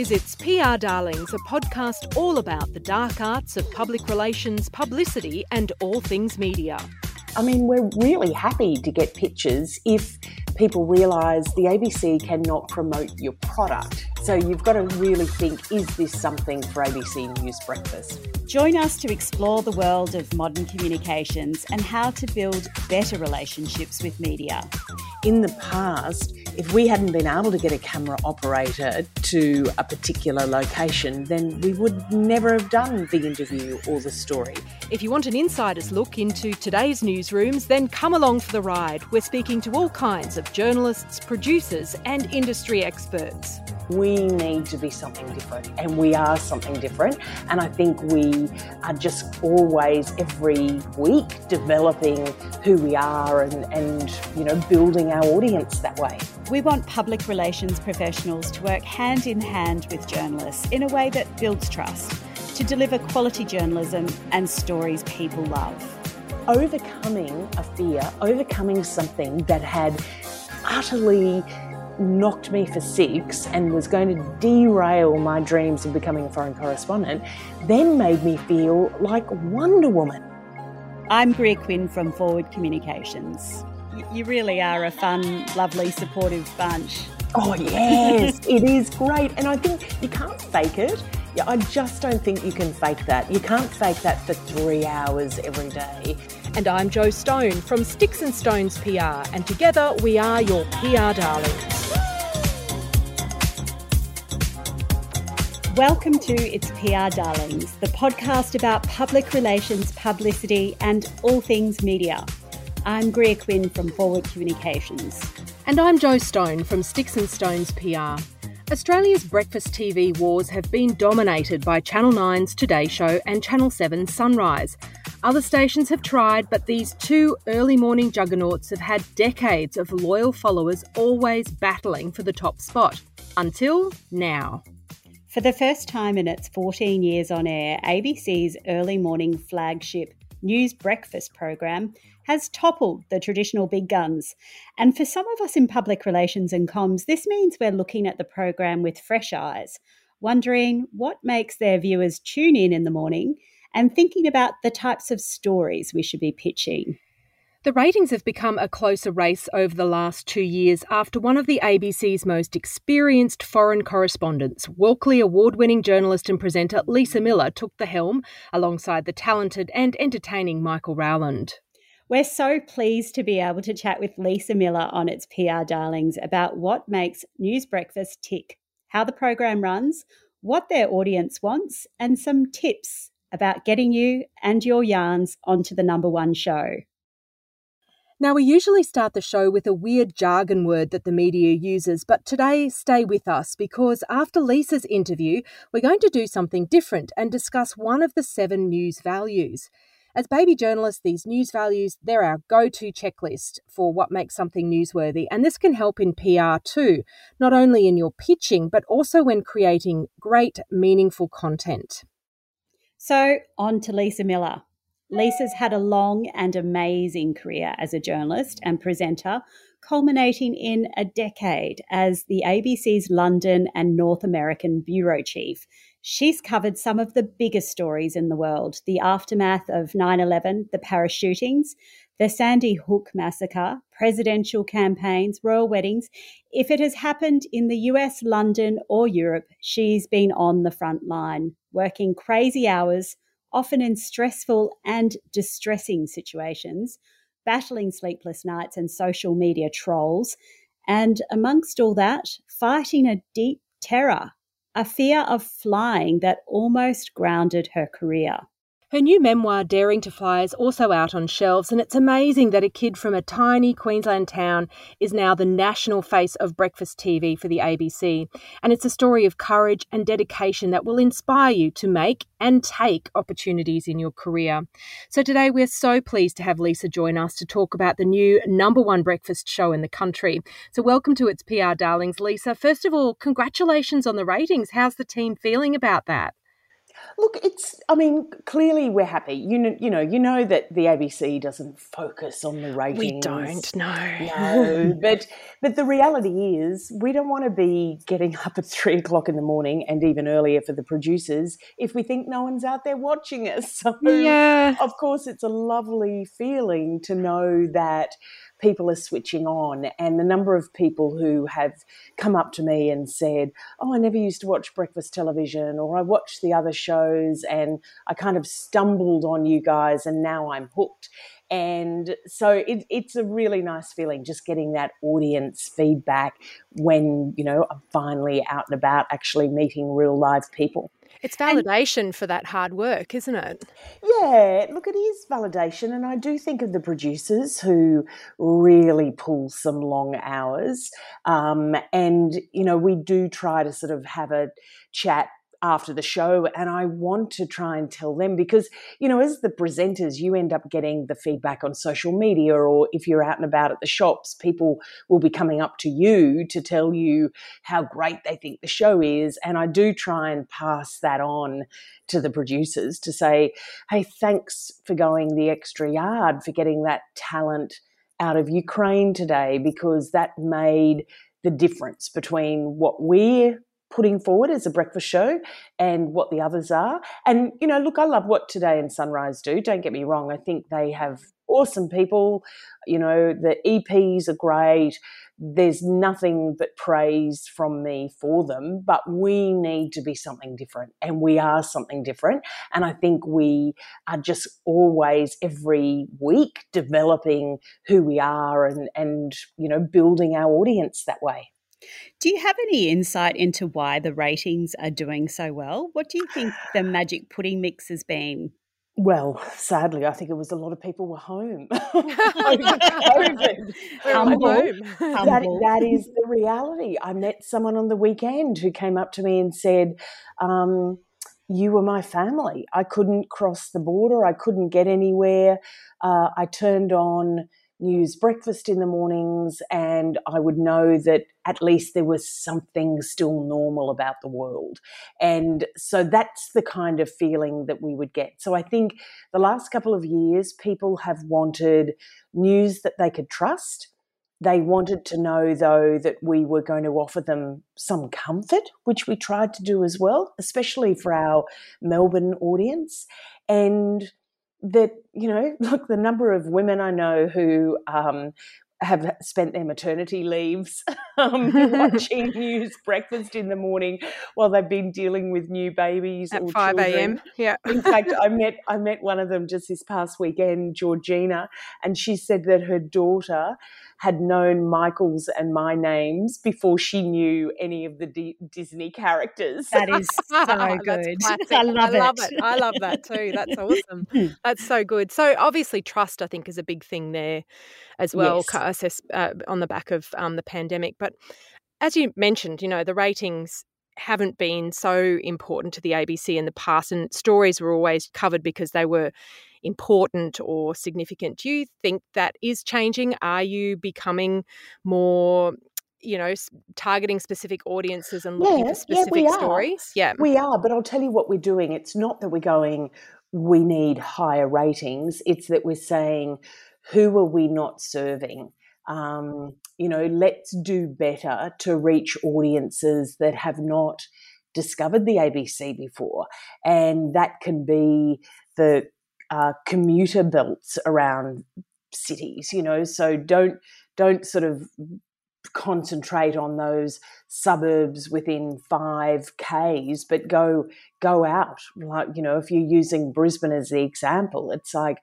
is It's PR Darlings, a podcast all about the dark arts of public relations, publicity, and all things media. I mean, we're really happy to get pictures if people realise the ABC cannot promote your product. So you've got to really think is this something for ABC News Breakfast? Join us to explore the world of modern communications and how to build better relationships with media. In the past, if we hadn't been able to get a camera operator to a particular location, then we would never have done the interview or the story. If you want an insider's look into today's newsrooms, then come along for the ride. We're speaking to all kinds of journalists, producers, and industry experts. We need to be something different, and we are something different. And I think we are just always, every week, developing who we are and, and you know, building our audience that way. We want public relations professionals to work hand in hand with journalists in a way that builds trust, to deliver quality journalism and stories people love. Overcoming a fear, overcoming something that had utterly knocked me for six and was going to derail my dreams of becoming a foreign correspondent, then made me feel like Wonder Woman. I'm Greer Quinn from Forward Communications. You really are a fun, lovely, supportive bunch. Oh, yes, it is great. And I think you can't fake it. Yeah, I just don't think you can fake that. You can't fake that for three hours every day. And I'm Jo Stone from Sticks and Stones PR, and together we are your PR darlings. Welcome to It's PR Darlings, the podcast about public relations, publicity, and all things media. I'm Greer Quinn from Forward Communications. And I'm Jo Stone from Sticks and Stones PR. Australia's breakfast TV wars have been dominated by Channel 9's Today Show and Channel 7's Sunrise. Other stations have tried, but these two early morning juggernauts have had decades of loyal followers always battling for the top spot. Until now. For the first time in its 14 years on air, ABC's early morning flagship News Breakfast program has toppled the traditional big guns. And for some of us in public relations and comms, this means we're looking at the program with fresh eyes, wondering what makes their viewers tune in in the morning and thinking about the types of stories we should be pitching. The ratings have become a closer race over the last two years after one of the ABC's most experienced foreign correspondents, Walkley award winning journalist and presenter Lisa Miller, took the helm alongside the talented and entertaining Michael Rowland. We're so pleased to be able to chat with Lisa Miller on its PR Darlings about what makes News Breakfast tick, how the program runs, what their audience wants, and some tips about getting you and your yarns onto the number one show. Now, we usually start the show with a weird jargon word that the media uses, but today, stay with us because after Lisa's interview, we're going to do something different and discuss one of the seven news values. As baby journalists, these news values, they're our go to checklist for what makes something newsworthy. And this can help in PR too, not only in your pitching, but also when creating great, meaningful content. So, on to Lisa Miller. Lisa's had a long and amazing career as a journalist and presenter, culminating in a decade as the ABC's London and North American bureau chief. She's covered some of the biggest stories in the world the aftermath of 9 11, the Paris shootings, the Sandy Hook massacre, presidential campaigns, royal weddings. If it has happened in the US, London, or Europe, she's been on the front line, working crazy hours often in stressful and distressing situations, battling sleepless nights and social media trolls, and amongst all that, fighting a deep terror, a fear of flying that almost grounded her career. Her new memoir, Daring to Fly, is also out on shelves, and it's amazing that a kid from a tiny Queensland town is now the national face of breakfast TV for the ABC. And it's a story of courage and dedication that will inspire you to make and take opportunities in your career. So today we're so pleased to have Lisa join us to talk about the new number one breakfast show in the country. So welcome to It's PR Darlings, Lisa. First of all, congratulations on the ratings. How's the team feeling about that? Look, it's. I mean, clearly we're happy. You know, you know, you know that the ABC doesn't focus on the ratings. We don't. No, no. but but the reality is, we don't want to be getting up at three o'clock in the morning and even earlier for the producers if we think no one's out there watching us. So, yeah. Of course, it's a lovely feeling to know that people are switching on, and the number of people who have come up to me and said, Oh, I never used to watch breakfast television, or I watched the other shows and I kind of stumbled on you guys, and now I'm hooked. And so it, it's a really nice feeling just getting that audience feedback when, you know, I'm finally out and about actually meeting real live people. It's validation and, for that hard work, isn't it? Yeah, look, it is validation. And I do think of the producers who really pull some long hours. Um, and, you know, we do try to sort of have a chat after the show and I want to try and tell them because you know as the presenters you end up getting the feedback on social media or if you're out and about at the shops people will be coming up to you to tell you how great they think the show is and I do try and pass that on to the producers to say hey thanks for going the extra yard for getting that talent out of Ukraine today because that made the difference between what we're putting forward as a breakfast show and what the others are. And, you know, look, I love what Today and Sunrise do. Don't get me wrong. I think they have awesome people. You know, the EPs are great. There's nothing but praise from me for them, but we need to be something different and we are something different. And I think we are just always every week developing who we are and, and, you know, building our audience that way. Do you have any insight into why the ratings are doing so well? What do you think the magic pudding mix has been? Well, sadly, I think it was a lot of people were home. COVID. Humble. home. That, that is the reality. I met someone on the weekend who came up to me and said, um, you were my family. I couldn't cross the border. I couldn't get anywhere. Uh, I turned on news breakfast in the mornings, and I would know that at least there was something still normal about the world. And so that's the kind of feeling that we would get. So I think the last couple of years, people have wanted news that they could trust. They wanted to know, though, that we were going to offer them some comfort, which we tried to do as well, especially for our Melbourne audience. And that you know look the number of women i know who um, have spent their maternity leaves um, watching news breakfast in the morning while they've been dealing with new babies at five a.m. Yeah. in fact, I met I met one of them just this past weekend, Georgina, and she said that her daughter had known Michael's and my names before she knew any of the D- Disney characters. That is so good. I love, I love it. it. I love that too. That's awesome. That's so good. So obviously, trust I think is a big thing there as well. Yes. Uh, on the back of um, the pandemic, but as you mentioned, you know the ratings haven't been so important to the ABC in the past, and stories were always covered because they were important or significant. Do you think that is changing? Are you becoming more you know targeting specific audiences and looking yeah, for specific yeah, stories? Yeah. We are but i'll tell you what we're doing. It's not that we're going we need higher ratings. It's that we're saying who are we not serving um, you know let's do better to reach audiences that have not discovered the abc before. And that can be the uh, commuter belts around cities, you know, so don't don't sort of concentrate on those suburbs within 5 k's but go go out. Like you know if you're using Brisbane as the example it's like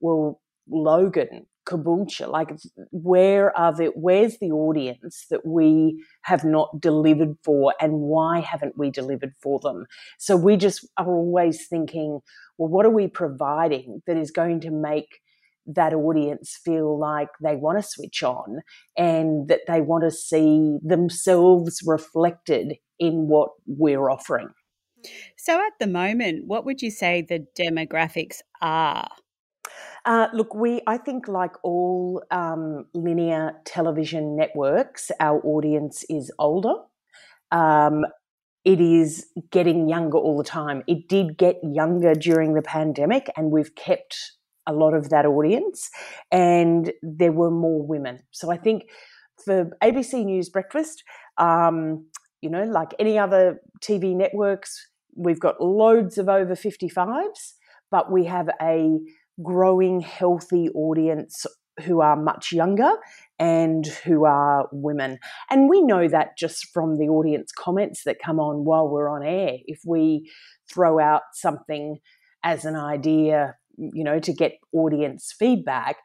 well Logan Caboolture like where are the where's the audience that we have not delivered for and why haven't we delivered for them so we just are always thinking well, what are we providing that is going to make that audience feel like they want to switch on and that they want to see themselves reflected in what we're offering? So, at the moment, what would you say the demographics are? Uh, look, we I think like all um, linear television networks, our audience is older. Um, it is getting younger all the time. It did get younger during the pandemic, and we've kept a lot of that audience, and there were more women. So I think for ABC News Breakfast, um, you know, like any other TV networks, we've got loads of over 55s, but we have a growing, healthy audience who are much younger and who are women. And we know that just from the audience comments that come on while we're on air. If we throw out something as an idea, you know, to get audience feedback,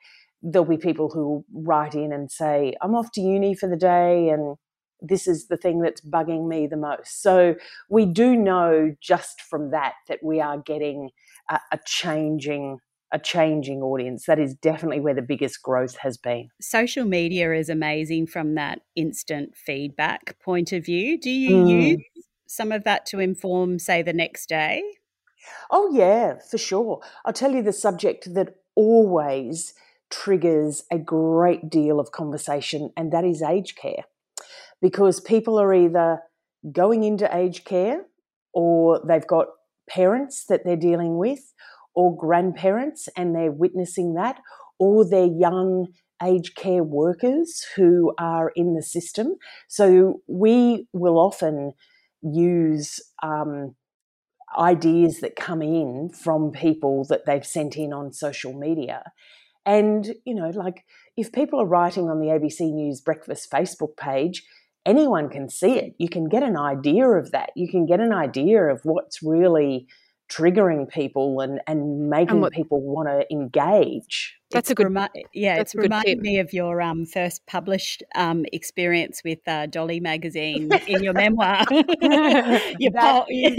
there'll be people who write in and say, I'm off to uni for the day and this is the thing that's bugging me the most. So we do know just from that that we are getting a, a changing a changing audience. That is definitely where the biggest growth has been. Social media is amazing from that instant feedback point of view. Do you mm. use some of that to inform, say, the next day? Oh, yeah, for sure. I'll tell you the subject that always triggers a great deal of conversation, and that is aged care. Because people are either going into aged care or they've got parents that they're dealing with or grandparents and they're witnessing that, or they're young aged care workers who are in the system. So we will often use um, ideas that come in from people that they've sent in on social media. And, you know, like if people are writing on the ABC News Breakfast Facebook page, anyone can see it. You can get an idea of that. You can get an idea of what's really triggering people and, and making and what, people want to engage. That's it's a good, remi- yeah. That's it's reminded me of your um, first published um, experience with uh, Dolly magazine in your memoir. your that, po- is,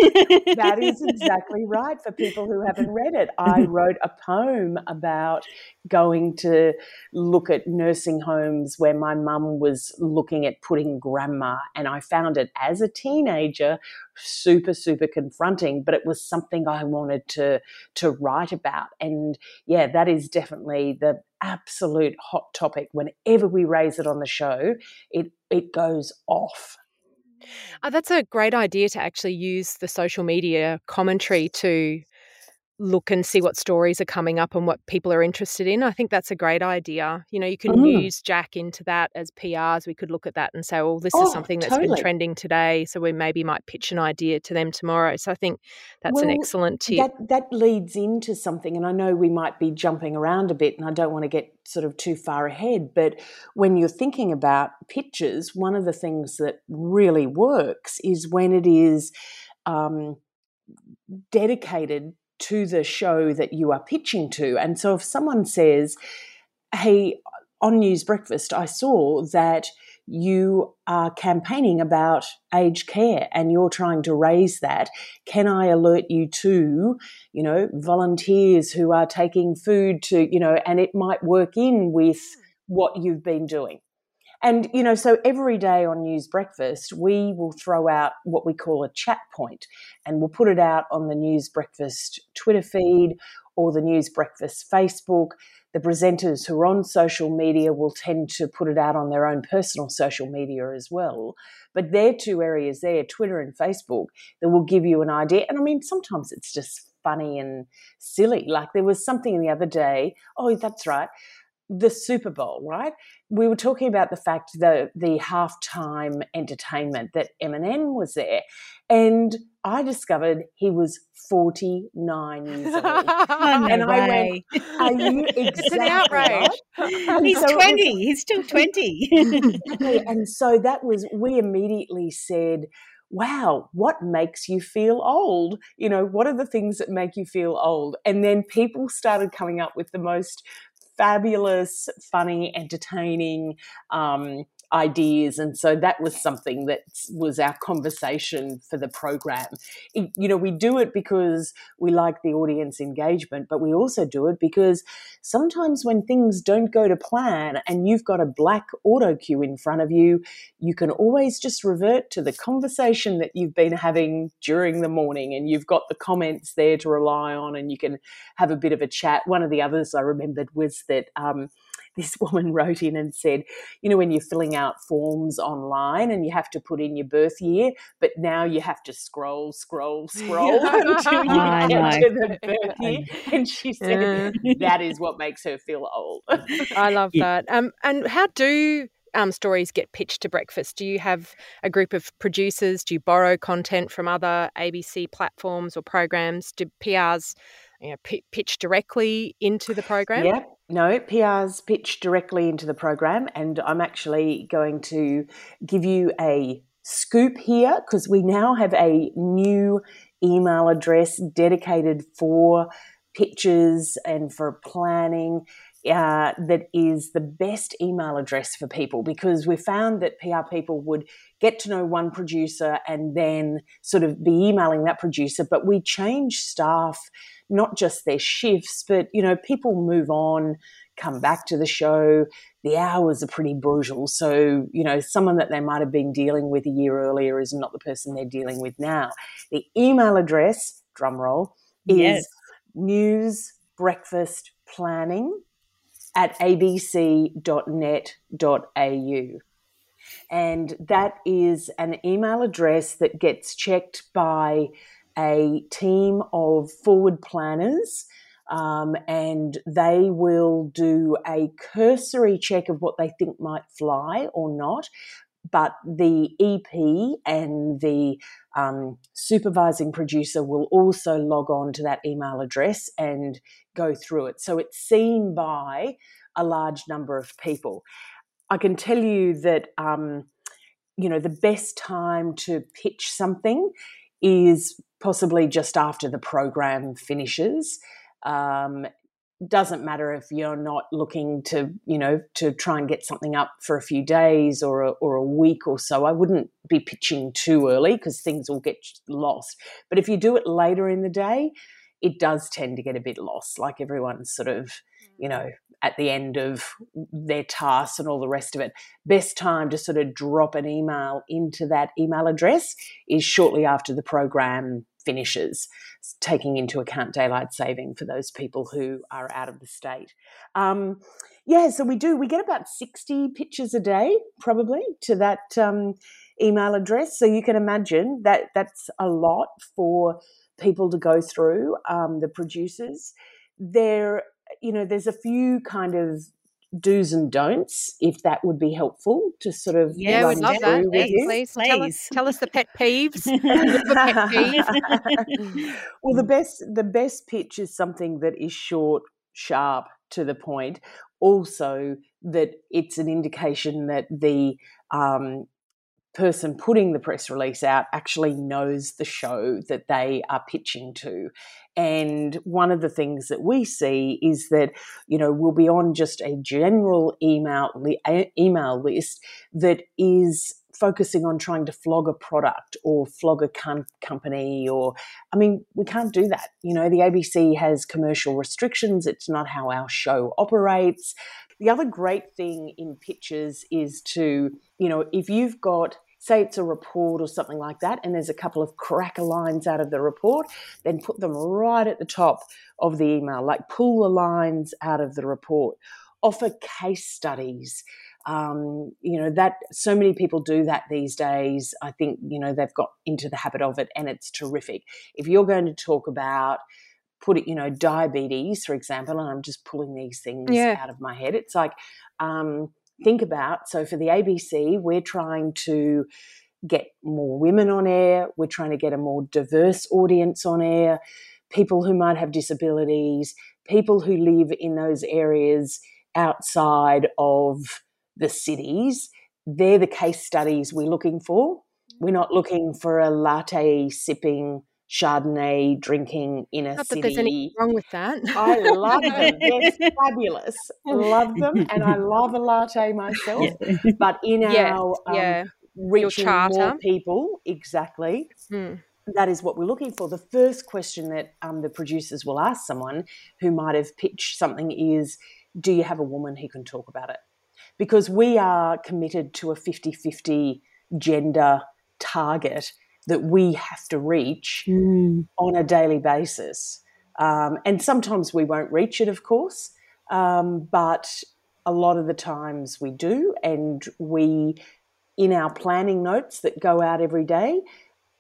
that is exactly right. For people who haven't read it, I wrote a poem about going to look at nursing homes where my mum was looking at putting grandma, and I found it as a teenager super super confronting. But it was something I wanted to to write about, and yeah, that is definitely the absolute hot topic. Whenever we raise it on the show, it it goes off. Uh, that's a great idea to actually use the social media commentary to look and see what stories are coming up and what people are interested in. I think that's a great idea. You know, you can mm. use Jack into that as PRs. We could look at that and say, well, this oh, is something that's totally. been trending today. So we maybe might pitch an idea to them tomorrow. So I think that's well, an excellent tip. That, that leads into something, and I know we might be jumping around a bit, and I don't want to get sort of too far ahead. But when you're thinking about pitches, one of the things that really works is when it is um, dedicated to the show that you are pitching to. And so if someone says, hey, on News Breakfast, I saw that you are campaigning about aged care and you're trying to raise that. Can I alert you to, you know, volunteers who are taking food to, you know, and it might work in with hmm. what you've been doing. And, you know, so every day on News Breakfast, we will throw out what we call a chat point and we'll put it out on the News Breakfast Twitter feed or the News Breakfast Facebook. The presenters who are on social media will tend to put it out on their own personal social media as well. But they're two areas there, Twitter and Facebook, that will give you an idea. And I mean, sometimes it's just funny and silly. Like there was something the other day, oh, that's right the Super Bowl, right? We were talking about the fact that the halftime entertainment that Eminem was there, and I discovered he was 49 years old. oh, and way. I went, Are you exactly It's an outrage. Right? He's so 20. He's still 20. and so that was, we immediately said, wow, what makes you feel old? You know, what are the things that make you feel old? And then people started coming up with the most fabulous, funny, entertaining um, ideas. And so that was something that was our conversation for the program. It, you know, we do it because we like the audience engagement, but we also do it because sometimes when things don't go to plan and you've got a black auto cue in front of you, you can always just revert to the conversation that you've been having during the morning and you've got the comments there to rely on and you can have a bit of a chat. One of the others I remembered was that um, this woman wrote in and said, you know, when you're filling out forms online and you have to put in your birth year, but now you have to scroll, scroll, scroll until you I get know. to the birth year. And she said that is what makes her feel old. I love Yeah. that. Um, and how do um, stories get pitched to breakfast? Do you have a group of producers? Do you borrow content from other ABC platforms or programs? Do PRs you know, p- pitch directly into the program? Yeah, no, PRs pitch directly into the program, and I'm actually going to give you a scoop here because we now have a new email address dedicated for pitches and for planning. Uh, that is the best email address for people because we found that PR people would get to know one producer and then sort of be emailing that producer, but we change staff not just their shifts, but you know, people move on, come back to the show. The hours are pretty brutal. So, you know, someone that they might have been dealing with a year earlier is not the person they're dealing with now. The email address, drum roll, is Yes. news breakfast planning at abc.net.au. And that is an email address that gets checked by a team of forward planners. Um, and they will do a cursory check of what they think might fly or not. But the EP and the um, supervising producer will also log on to that email address and go through it. So it's seen by a large number of people. I can tell you that um, you know the best time to pitch something is possibly just after the program finishes. Um, doesn't matter if you're not looking to you know to try and get something up for a few days or a, or a week or so. I wouldn't be pitching too early because things will get lost. But if you do it later in the day, it does tend to get a bit lost. Like everyone's sort of you know mm-hmm. at the end of their tasks and all the rest of it. Best time to sort of drop an email into that email address is shortly after the program finishes, taking into account daylight saving for those people who are out of the state. Um, yeah, so we do. We get about 60 pictures a day, probably, to that um, email address. So you can imagine that that's a lot for people to go through, um, the producers. There you know, there's a few kind of do's and don'ts, if that would be helpful to sort of Yeah, run we'd love through that. with Please, you. please, Tell, us, tell us the pet peeves. The pet peeve. well, the best the best pitch is something that is short, sharp, to the point. Also, that it's an indication that the um, person putting the press release out actually knows the show that they are pitching to. And one of the things that we see is that, you know, we'll be on just a general email, email list that is focusing on trying to flog a product or flog a com- company or i mean we can't do that. You know the abc has commercial restrictions. It's not how our show operates. The other great thing in pitches is to you know if you've got say it's a report or something like that and there's a couple of cracker lines out of the report then put them right at the top of the email like pull the lines out of the report. Offer case studies. Um, you know that so many people do that these days. I think you know they've got into the habit of it and it's terrific. If you're going to talk about put it you know diabetes for example and i'm just pulling these things Yeah. out of my head it's like um, think about. So for the abc we're trying to get more women on air. We're trying to get a more diverse audience on air. People who might have disabilities people who live in those areas outside of the cities. They're the case studies we're looking for. We're not looking for a latte sipping chardonnay drinking in a Not that city there's anything wrong with that. I love them. They're fabulous. Love them, and I love a latte myself. But in Yeah, our um, yeah. reaching more people, exactly, Mm. that is what we're looking for. The first question that um, the producers will ask someone who might have pitched something is, "Do you have a woman who can talk about it?" Because we are committed to a 50-50 gender target that we have to reach Mm. on a daily basis. Um, and sometimes we won't reach it, of course, um, but a lot of the times we do, and we, in our planning notes that go out every day,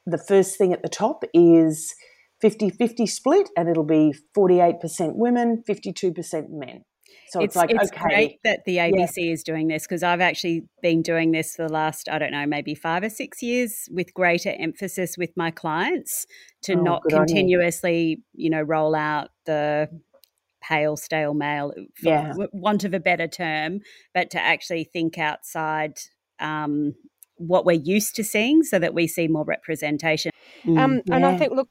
the first thing at the top is 50 50 split, and it'll be 48% women, 52% men. So it's, it's like it's okay. great that the ABC yeah. is doing this because I've actually been doing this for the last I don't know maybe five or six years with greater emphasis with my clients to oh, not continuously you. you know roll out the pale stale male for yeah. want of a better term but to actually think outside um, what we're used to seeing so that we see more representation. Mm, um, yeah. And I think, look,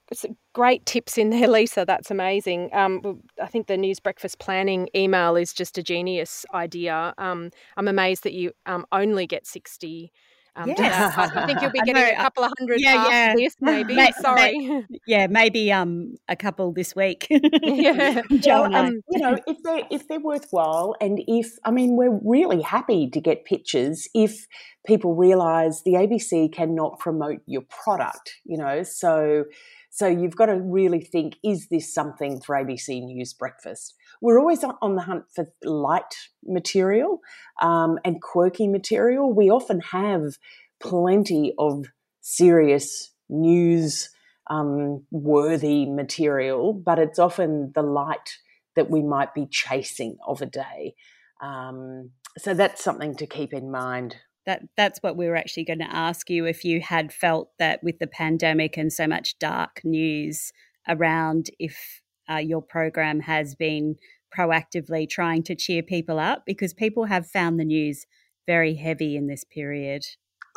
great tips in there, Lisa. That's amazing. Um, I think the news breakfast planning email is just a genius idea. Um, I'm amazed that you um, only get 60 um, yes. I think you'll be getting a couple of hundred yeah, yeah. this, maybe. May, Sorry. May, yeah, maybe um a couple this week. yeah. well, um, you know, if they're, if they're worthwhile, and if I mean, we're really happy to get pictures if people realise the ABC cannot promote your product. You know, so so you've got to really think: is this something for ABC News Breakfast? We're always on the hunt for light material um, and quirky material. We often have plenty of serious news um, worthy material, but it's often the light that we might be chasing of a day. Um, so that's something to keep in mind. That that's what we were actually going to ask you if you had felt that with the pandemic and so much dark news around, if uh, your program has been proactively trying to cheer people up because people have found the news very heavy in this period.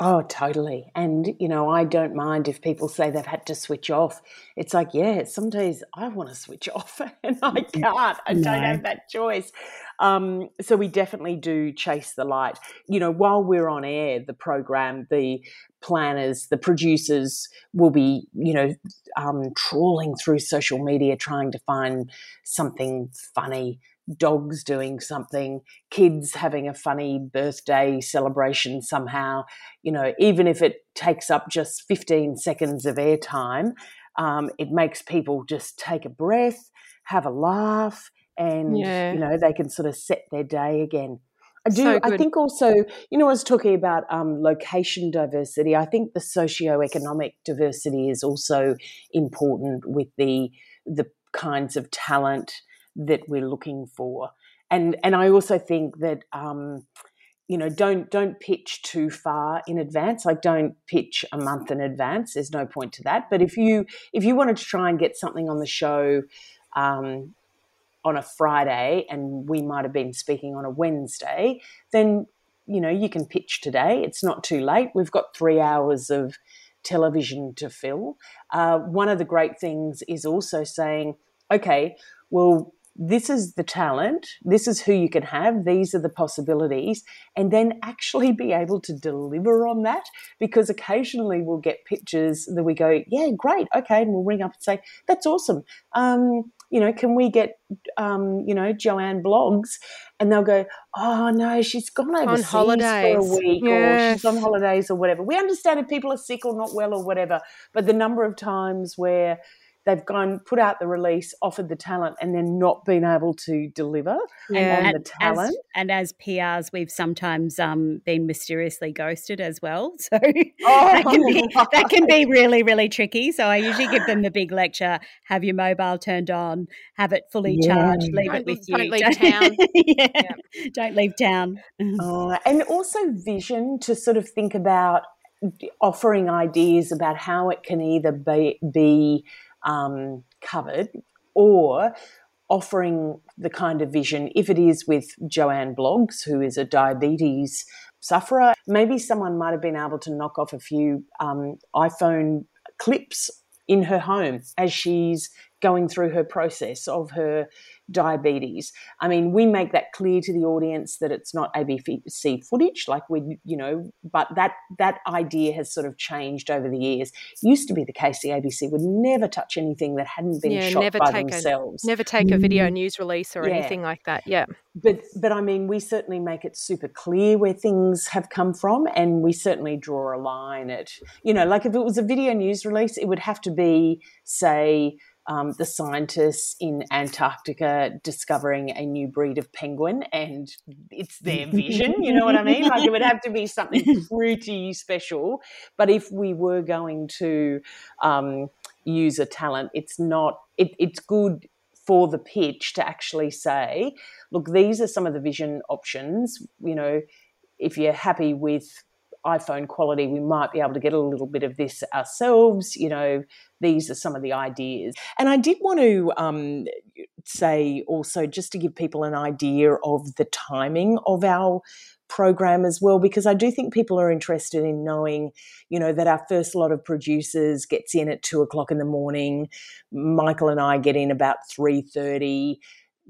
Oh, totally. And, you know, I don't mind if people say they've had to switch off. It's like, yeah, some days I want to switch off and I can't. I no. don't have that choice. Um, so we definitely do chase the light. You know, while we're on air, the program, the planners, the producers will be, you know, um, trawling through social media trying to find something funny dogs doing something, kids having a funny birthday celebration somehow, you know, even if it takes up just 15 seconds of airtime, um, it makes people just take a breath, have a laugh, and, yeah. you know, they can sort of set their day again. I do. So I think also, you know, I was talking about um, location diversity. I think the socio-economic diversity is also important with the the kinds of talent that we're looking for. And and I also think that um, you know don't don't pitch too far in advance. Like don't pitch a month in advance. There's no point to that. But if you if you wanted to try and get something on the show. Um, on a Friday and we might have been speaking on a Wednesday, then you know you can pitch today. It's not too late. We've got three hours of television to fill. Uh, one of the great things is also saying, okay, well, this is the talent, this is who you can have, these are the possibilities, and then actually be able to deliver on that. Because occasionally we'll get pictures that we go, yeah, great, okay, and we'll ring up and say, that's awesome. Um, you know, can we get, um, you know, Joanne Bloggs? And they'll go, oh no, she's gone overseas on holidays. for a week yes. or she's on holidays or whatever. We understand if people are sick or not well or whatever, but the number of times where they've gone put out the release, offered the talent, and then not been able to deliver yeah. on the talent. As, and as PRs, we've sometimes um, been mysteriously ghosted as well. So oh, that, can be, that can be really, really tricky. So I usually give them the big lecture: have your mobile turned on, have it fully yeah. charged, leave don't, it with don't you. Leave town. yeah. yeah. Don't leave town. Oh, and also vision to sort of think about offering ideas about how it can either be, be um, covered or offering the kind of vision, if it is with Joanne Bloggs, who is a diabetes sufferer, maybe someone might have been able to knock off a few um, iPhone clips in her home as she's going through her process of her diabetes. I mean, we make that clear to the audience that it's not ABC footage, like we, you know, but that that idea has sort of changed over the years. It used to be the case the ABC would never touch anything that hadn't been yeah, shot never by take themselves. A, never take a video mm. news release or yeah. anything like that. Yeah. But but I mean, we certainly make it super clear where things have come from, and we certainly draw a line at, you know, like if it was a video news release, it would have to be, say, um, the scientists in Antarctica discovering a new breed of penguin, and it's their vision. You know what I mean? Like it would have to be something pretty special. But if we were going to um, use a talent, it's not. It, it's good for the pitch to actually say, look, these are some of the vision options. You know, if you're happy with iPhone quality, we might be able to get a little bit of this ourselves. You know, these are some of the ideas. And I did want to um, say also, just to give people an idea of the timing of our program as well because I do think people are interested in knowing, you know, that our first lot of producers gets in at two o'clock in the morning. Michael and I get in about three thirty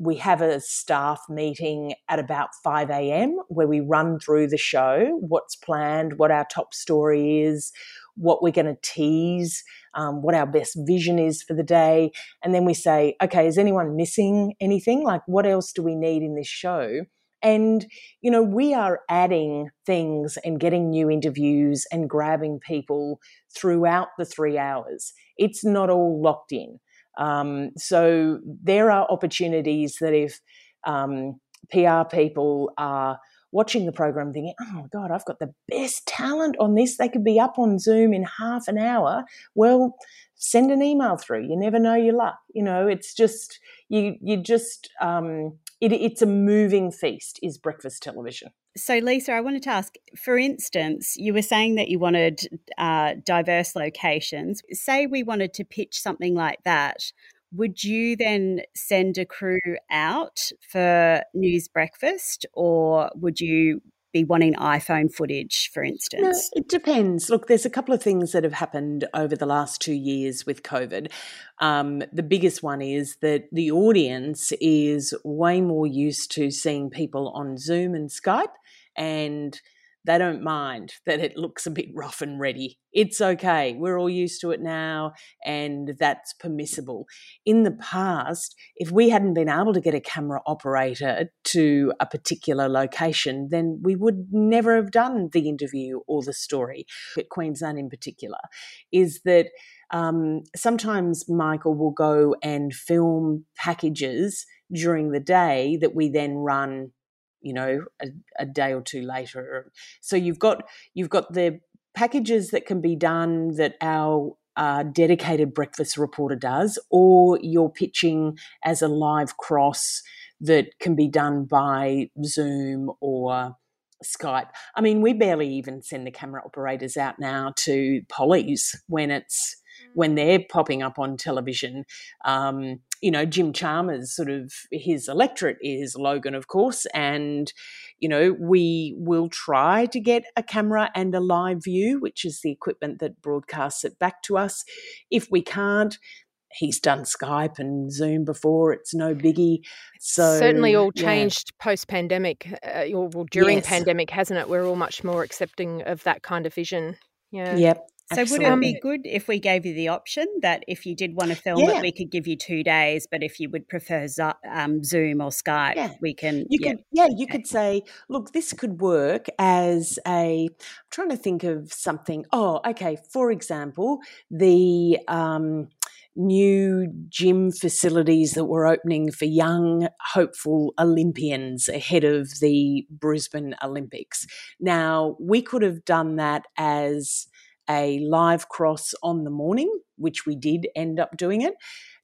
we have a staff meeting at about 5 a.m. where we run through the show, what's planned, what our top story is, what we're going to tease, um, what our best vision is for the day. And then we say, okay, is anyone missing anything? Like, what else do we need in this show? And, you know, we are adding things and getting new interviews and grabbing people throughout the three hours. It's not all locked in. Um, so there are opportunities that if um, PR people are watching the program thinking, oh my God, I've got the best talent on this. They could be up on Zoom in half an hour. Well, send an email through. You never know your luck. You know, it's just, you, you just, um, it, it's a moving feast is breakfast television. So, Lisa, I wanted to ask for instance, you were saying that you wanted uh, diverse locations. Say we wanted to pitch something like that. Would you then send a crew out for news breakfast, or would you be wanting iPhone footage, for instance? No, it depends. Look, there's a couple of things that have happened over the last two years with COVID. Um, the biggest one is that the audience is way more used to seeing people on Zoom and Skype, and they don't mind that it looks a bit rough and ready. It's okay. We're all used to it now, and that's permissible. In the past, if we hadn't been able to get a camera operator to a particular location, then we would never have done the interview or the story. At Queensland, in particular, is that um, sometimes Michael will go and film packages during the day that we then run you know a, a day or two later so you've got you've got the packages that can be done that our uh, dedicated breakfast reporter does, or you're pitching as a live cross that can be done by Zoom or Skype. I mean, we barely even send the camera operators out now to pollies when it's when mm. they're popping up on television. Um, you know, Jim Chalmers, sort of his electorate is Logan, of course, and you know, we will try to get a camera and a LiveU, which is the equipment that broadcasts it back to us. If we can't, he's done Skype and Zoom before. It's no biggie. So certainly all changed yeah. post pandemic, uh, or during yes. pandemic, hasn't it? We're all much more accepting of that kind of vision. Yeah. Yep. So would it be good if we gave you the option that if you did want to film yeah. it, we could give you two days, but if you would prefer um, Zoom or Skype, yeah. we can. You yeah. could, yeah, you could say, look, this could work as a. I'm trying to think of something. Oh, okay. For example, the. Um, new gym facilities that were opening for young, hopeful Olympians ahead of the Brisbane Olympics. Now, we could have done that as a live cross on the morning, which we did end up doing it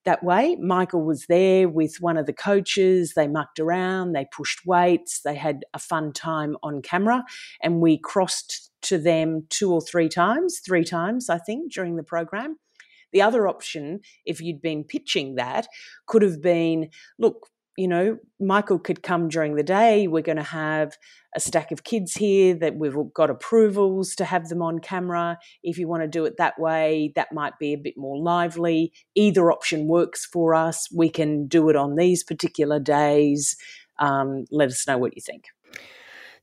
that way. Michael was there with one of the coaches. They mucked around, they pushed weights, they had a fun time on camera, and we crossed to them two or three times, three times, I think, during the program. The other option, if you'd been pitching that, could have been look, you know, Michael could come during the day. We're going to have a stack of kids here that we've got approvals to have them on camera. If you want to do it that way, that might be a bit more lively. Either option works for us. We can do it on these particular days. Um, let us know what you think.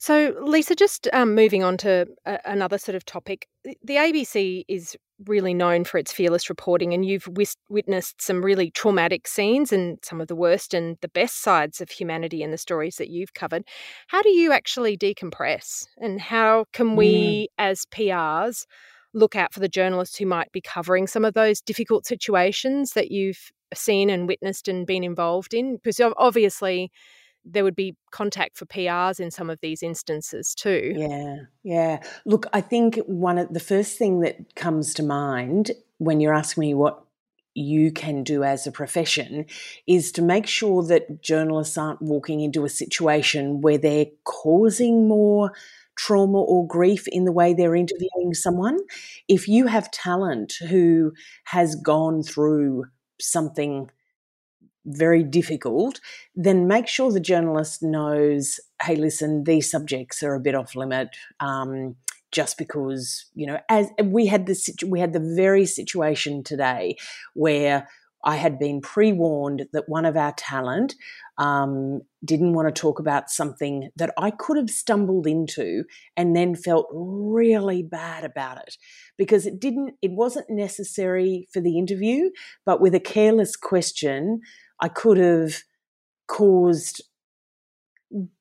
So, Lisa, just um, moving on to a, another sort of topic, the ABC is really known for its fearless reporting, and you've wis- witnessed some really traumatic scenes and some of the worst and the best sides of humanity in the stories that you've covered. How do you actually decompress, and how can we, mm. as PRs, look out for the journalists who might be covering some of those difficult situations that you've seen and witnessed and been involved in? Because obviously there would be contact for PRs in some of these instances too. Yeah, yeah. Look, I think one of the first thing that comes to mind when you're asking me what you can do as a profession is to make sure that journalists aren't walking into a situation where they're causing more trauma or grief in the way they're interviewing someone. If you have talent who has gone through something very difficult, then make sure the journalist knows, hey, listen, these subjects are a bit off limit. Um, just because you know, as we had this, we had the very situation today where I had been pre warned that one of our talent um, didn't want to talk about something that I could have stumbled into and then felt really bad about it because it didn't, it wasn't necessary for the interview, but with a careless question, I could have caused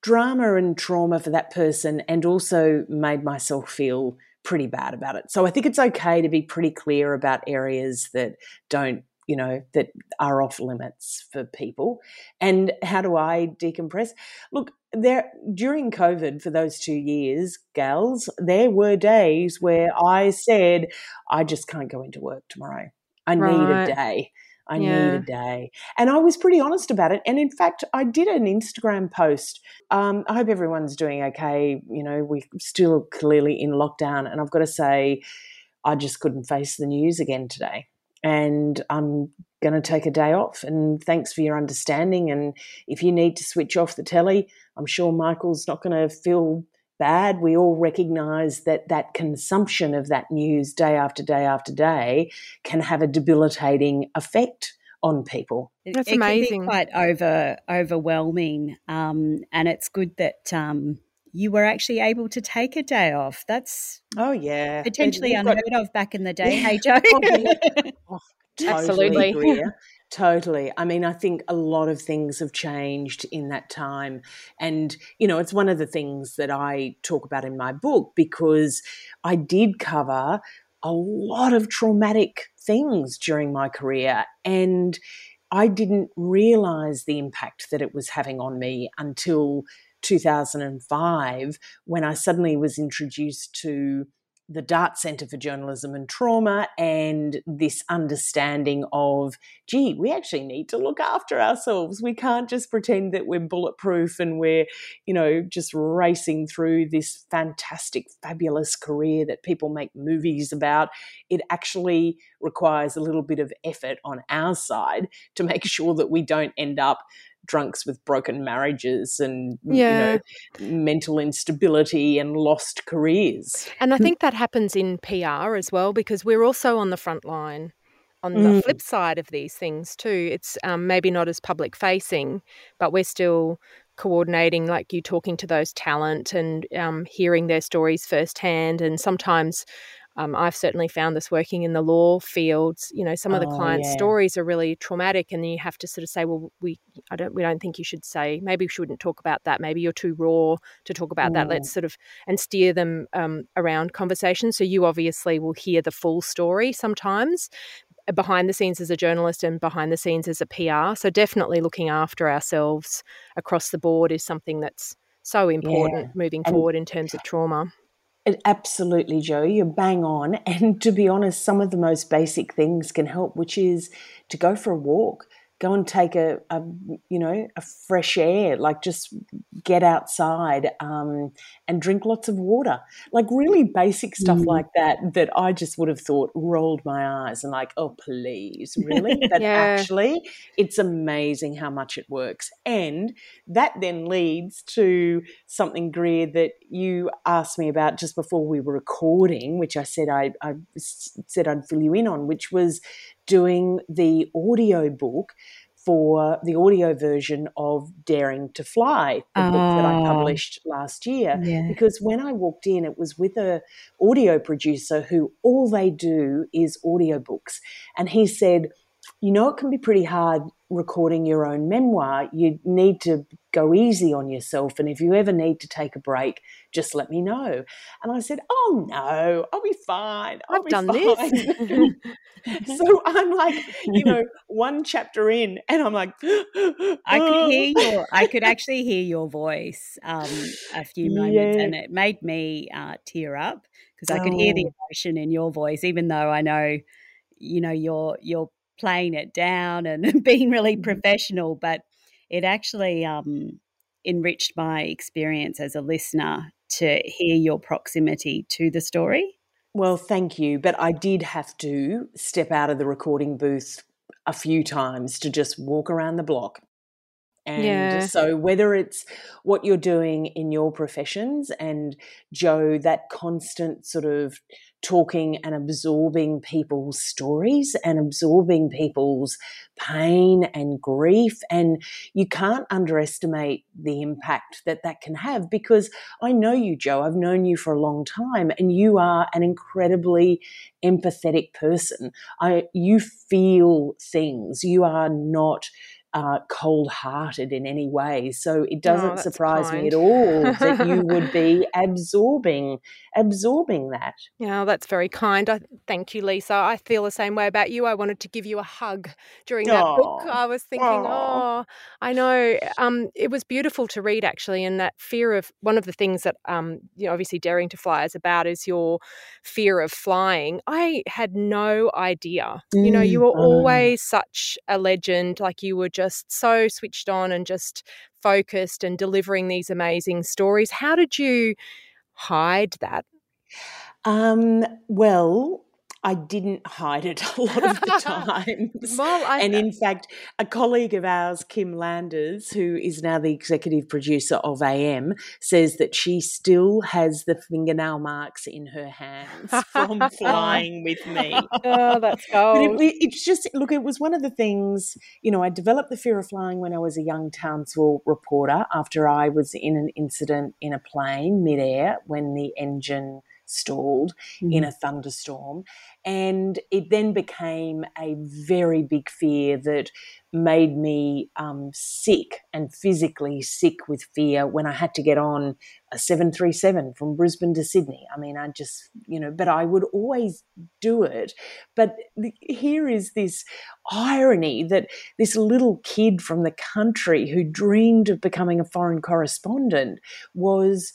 drama and trauma for that person and also made myself feel pretty bad about it. So I think it's okay to be pretty clear about areas that don't, you know, that are off limits for people. And how do I decompress? Look, there during COVID for those two years, gals, there were days where I said, I just can't go into work tomorrow. I right. need a day. I yeah. need a day. And I was pretty honest about it. And in fact, I did an Instagram post. Um, I hope everyone's doing okay. You know, we're still clearly in lockdown. And I've got to say, I just couldn't face the news again today. And I'm going to take a day off. And thanks for your understanding. And if you need to switch off the telly, I'm sure Michael's not going to feel bad. We all recognize that that consumption of that news day after day after day can have a debilitating effect on people. That's it, amazing. quite over overwhelming, um, and it's good that um, you were actually able to take a day off. That's oh yeah, potentially unheard got, of back in the day. Hey Joe, oh, totally Absolutely. Totally. I mean, I think a lot of things have changed in that time. And, you know, it's one of the things that I talk about in my book because I did cover a lot of traumatic things during my career. And I didn't realize the impact that it was having on me until 2005 when I suddenly was introduced to the Dart Centre for Journalism and Trauma and this understanding of, gee, we actually need to look after ourselves. We can't just pretend that we're bulletproof and we're, you know, just racing through this fantastic, fabulous career that people make movies about. It actually requires a little bit of effort on our side to make sure that we don't end up drunks with broken marriages and yeah. you know mental instability and lost careers. And I think that happens in PR as well because we're also on the front line on the mm. flip side of these things too. It's um, maybe not as public facing, but we're still coordinating, like you talking to those talent and um, hearing their stories firsthand. And sometimes um, I've certainly found this working in the law fields. You know, some of the oh, clients' yeah. stories are really traumatic, and you have to sort of say, "Well, we, I don't, we don't think you should say. Maybe we shouldn't talk about that. Maybe you're too raw to talk about mm. that. Let's sort of and steer them um, around conversation. So you obviously will hear the full story sometimes, uh, behind the scenes as a journalist and behind the scenes as a PR. So definitely looking after ourselves across the board is something that's so important yeah. moving and, forward in terms of trauma. Absolutely, Joe. You're bang on. And to be honest, some of the most basic things can help, which is to go for a walk, go and take a, a you know a fresh air like just get outside um, and drink lots of water like really basic stuff mm. like that that i just would have thought rolled my eyes and like oh please really but yeah. actually it's amazing how much it works and that then leads to something greer that you asked me about just before we were recording which i said i, I said i'd fill you in on which was doing the audio book for the audio version of Daring to Fly, the book that I ah. published last year. Yeah. Because when I walked in, it was with a audio producer who all they do is audiobooks. And he said, you know, it can be pretty hard recording your own memoir, you need to go easy on yourself. And if you ever need to take a break, just let me know. And I said, Oh no, I'll be fine. i have done fine. this. so I'm like, you know, one chapter in, and I'm like, I could hear your, I could actually hear your voice um, a few moments, yeah. and it made me uh, tear up because I could oh. hear the oh. emotion in your voice, even though I know, you know, you're you're playing it down and being really mm-hmm. professional, but it actually um, enriched my experience as a listener to hear your proximity to the story. Well, thank you. But I did have to step out of the recording booth a few times to just walk around the block and yeah. so, whether it's what you're doing in your professions, and Joe, that constant sort of talking and absorbing people's stories and absorbing people's pain and grief. And you can't underestimate the impact that that can have because I know you, Joe. I've known you for a long time, and you are an incredibly empathetic person. I, you feel things. You are not uh, cold hearted in any way. So it doesn't oh, surprise kind. me at all that you would be absorbing absorbing that. Yeah, that's very kind. I thank you, Lisa. I feel the same way about you. I wanted to give you a hug during that oh. book. I was thinking, oh, I know. Um, it was beautiful to read actually, and that fear of one of the things that um, you know, obviously daring to fly is about is your fear of flying. I had no idea. Mm. You know, you mm, were oh. always such a legend. Like you were just so switched on and just focused and delivering these amazing stories. How did you hide that? Um, well, I didn't hide it a lot of the times. well, I, and in fact, a colleague of ours, Kim Landers, who is now the executive producer of AM, says that she still has the fingernail marks in her hands from flying with me. Oh, that's gold. But it, it's just, look, it was one of the things, you know, I developed the fear of flying when I was a young Townsville reporter after I was in an incident in a plane midair when the engine stalled mm. in a thunderstorm. And it then became a very big fear that made me um, sick and physically sick with fear when I had to get on a 737 from Brisbane to Sydney. I mean, I just, you know, but I would always do it. But the, here is this irony that this little kid from the country who dreamed of becoming a foreign correspondent was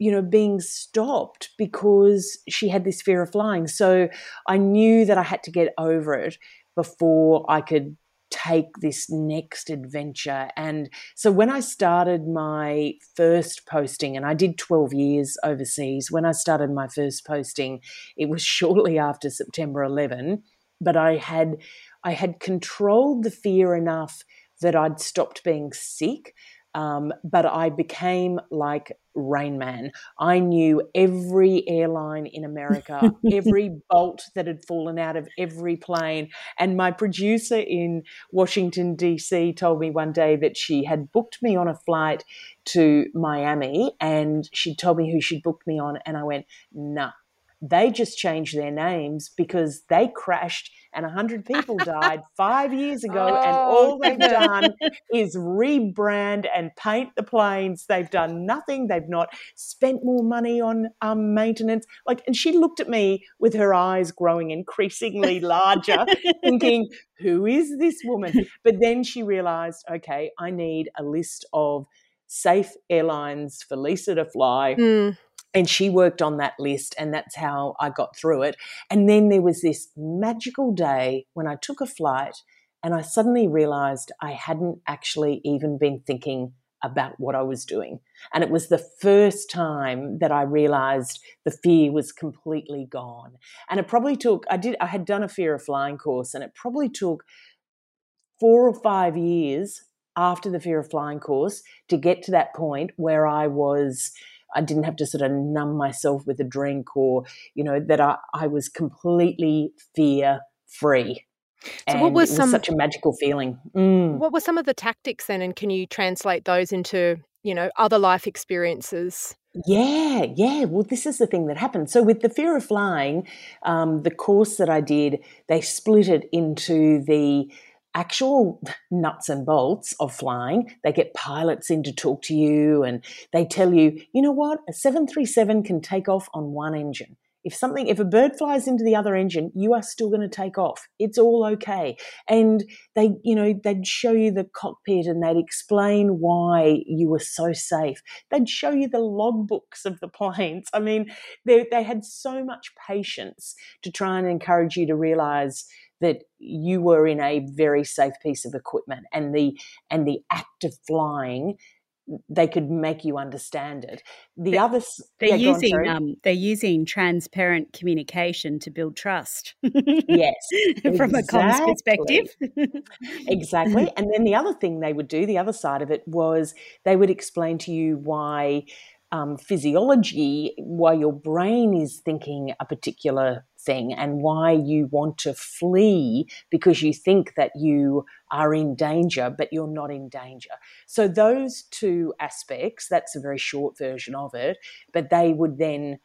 you know, being stopped because she had this fear of flying. So I knew that I had to get over it before I could take this next adventure. And so when I started my first posting, and I did 12 years overseas, when I started my first posting, it was shortly after September 11, but I had I had controlled the fear enough that I'd stopped being sick. Um, but I became like Rain Man. I knew every airline in America, every bolt that had fallen out of every plane. And my producer in Washington, D.C., told me one day that she had booked me on a flight to Miami and she told me who she'd booked me on. And I went, nah, they just changed their names because they crashed and 100 people died five years ago. Oh, and all they've done is rebrand and paint the planes. They've done nothing. They've not spent more money on um, maintenance. Like, and she looked at me with her eyes growing increasingly larger, thinking, who is this woman? But then she realized, okay, I need a list of safe airlines for Lisa to fly. Mm and she worked on that list and that's how I got through it. And then there was this magical day when I took a flight and I suddenly realized I hadn't actually even been thinking about what I was doing. And it was the first time that I realized the fear was completely gone. And it probably took I did I had done a fear of flying course and it probably took 4 or 5 years after the fear of flying course to get to that point where I was I didn't have to sort of numb myself with a drink or, you know, that I, I was completely fear free. So and what was, was some, such a magical feeling. Mm. What were some of the tactics then, and can you translate those into you know other life experiences? Yeah, yeah. Well, this is the thing that happened. So with the fear of flying, um, the course that I did, they split it into the actual nuts and bolts of flying. They get pilots in to talk to you and they tell you, you know what, a 737 can take off on one engine. If something, if a bird flies into the other engine, you are still going to take off. It's all okay. And they, you know, they'd show you the cockpit and they'd explain why you were so safe. They'd show you the logbooks of the planes. I mean, they, they had so much patience to try and encourage you to realize that you were in a very safe piece of equipment and the and the act of flying they could make you understand it. The they're, other they're yeah, using um, they're using transparent communication to build trust. yes, from exactly. a comms perspective. exactly. And then the other thing they would do, the other side of it was they would explain to you why um, physiology, why your brain is thinking a particular thing and why you want to flee because you think that you are in danger, but you're not in danger. So, those two aspects, that's a very short version of it, but they would then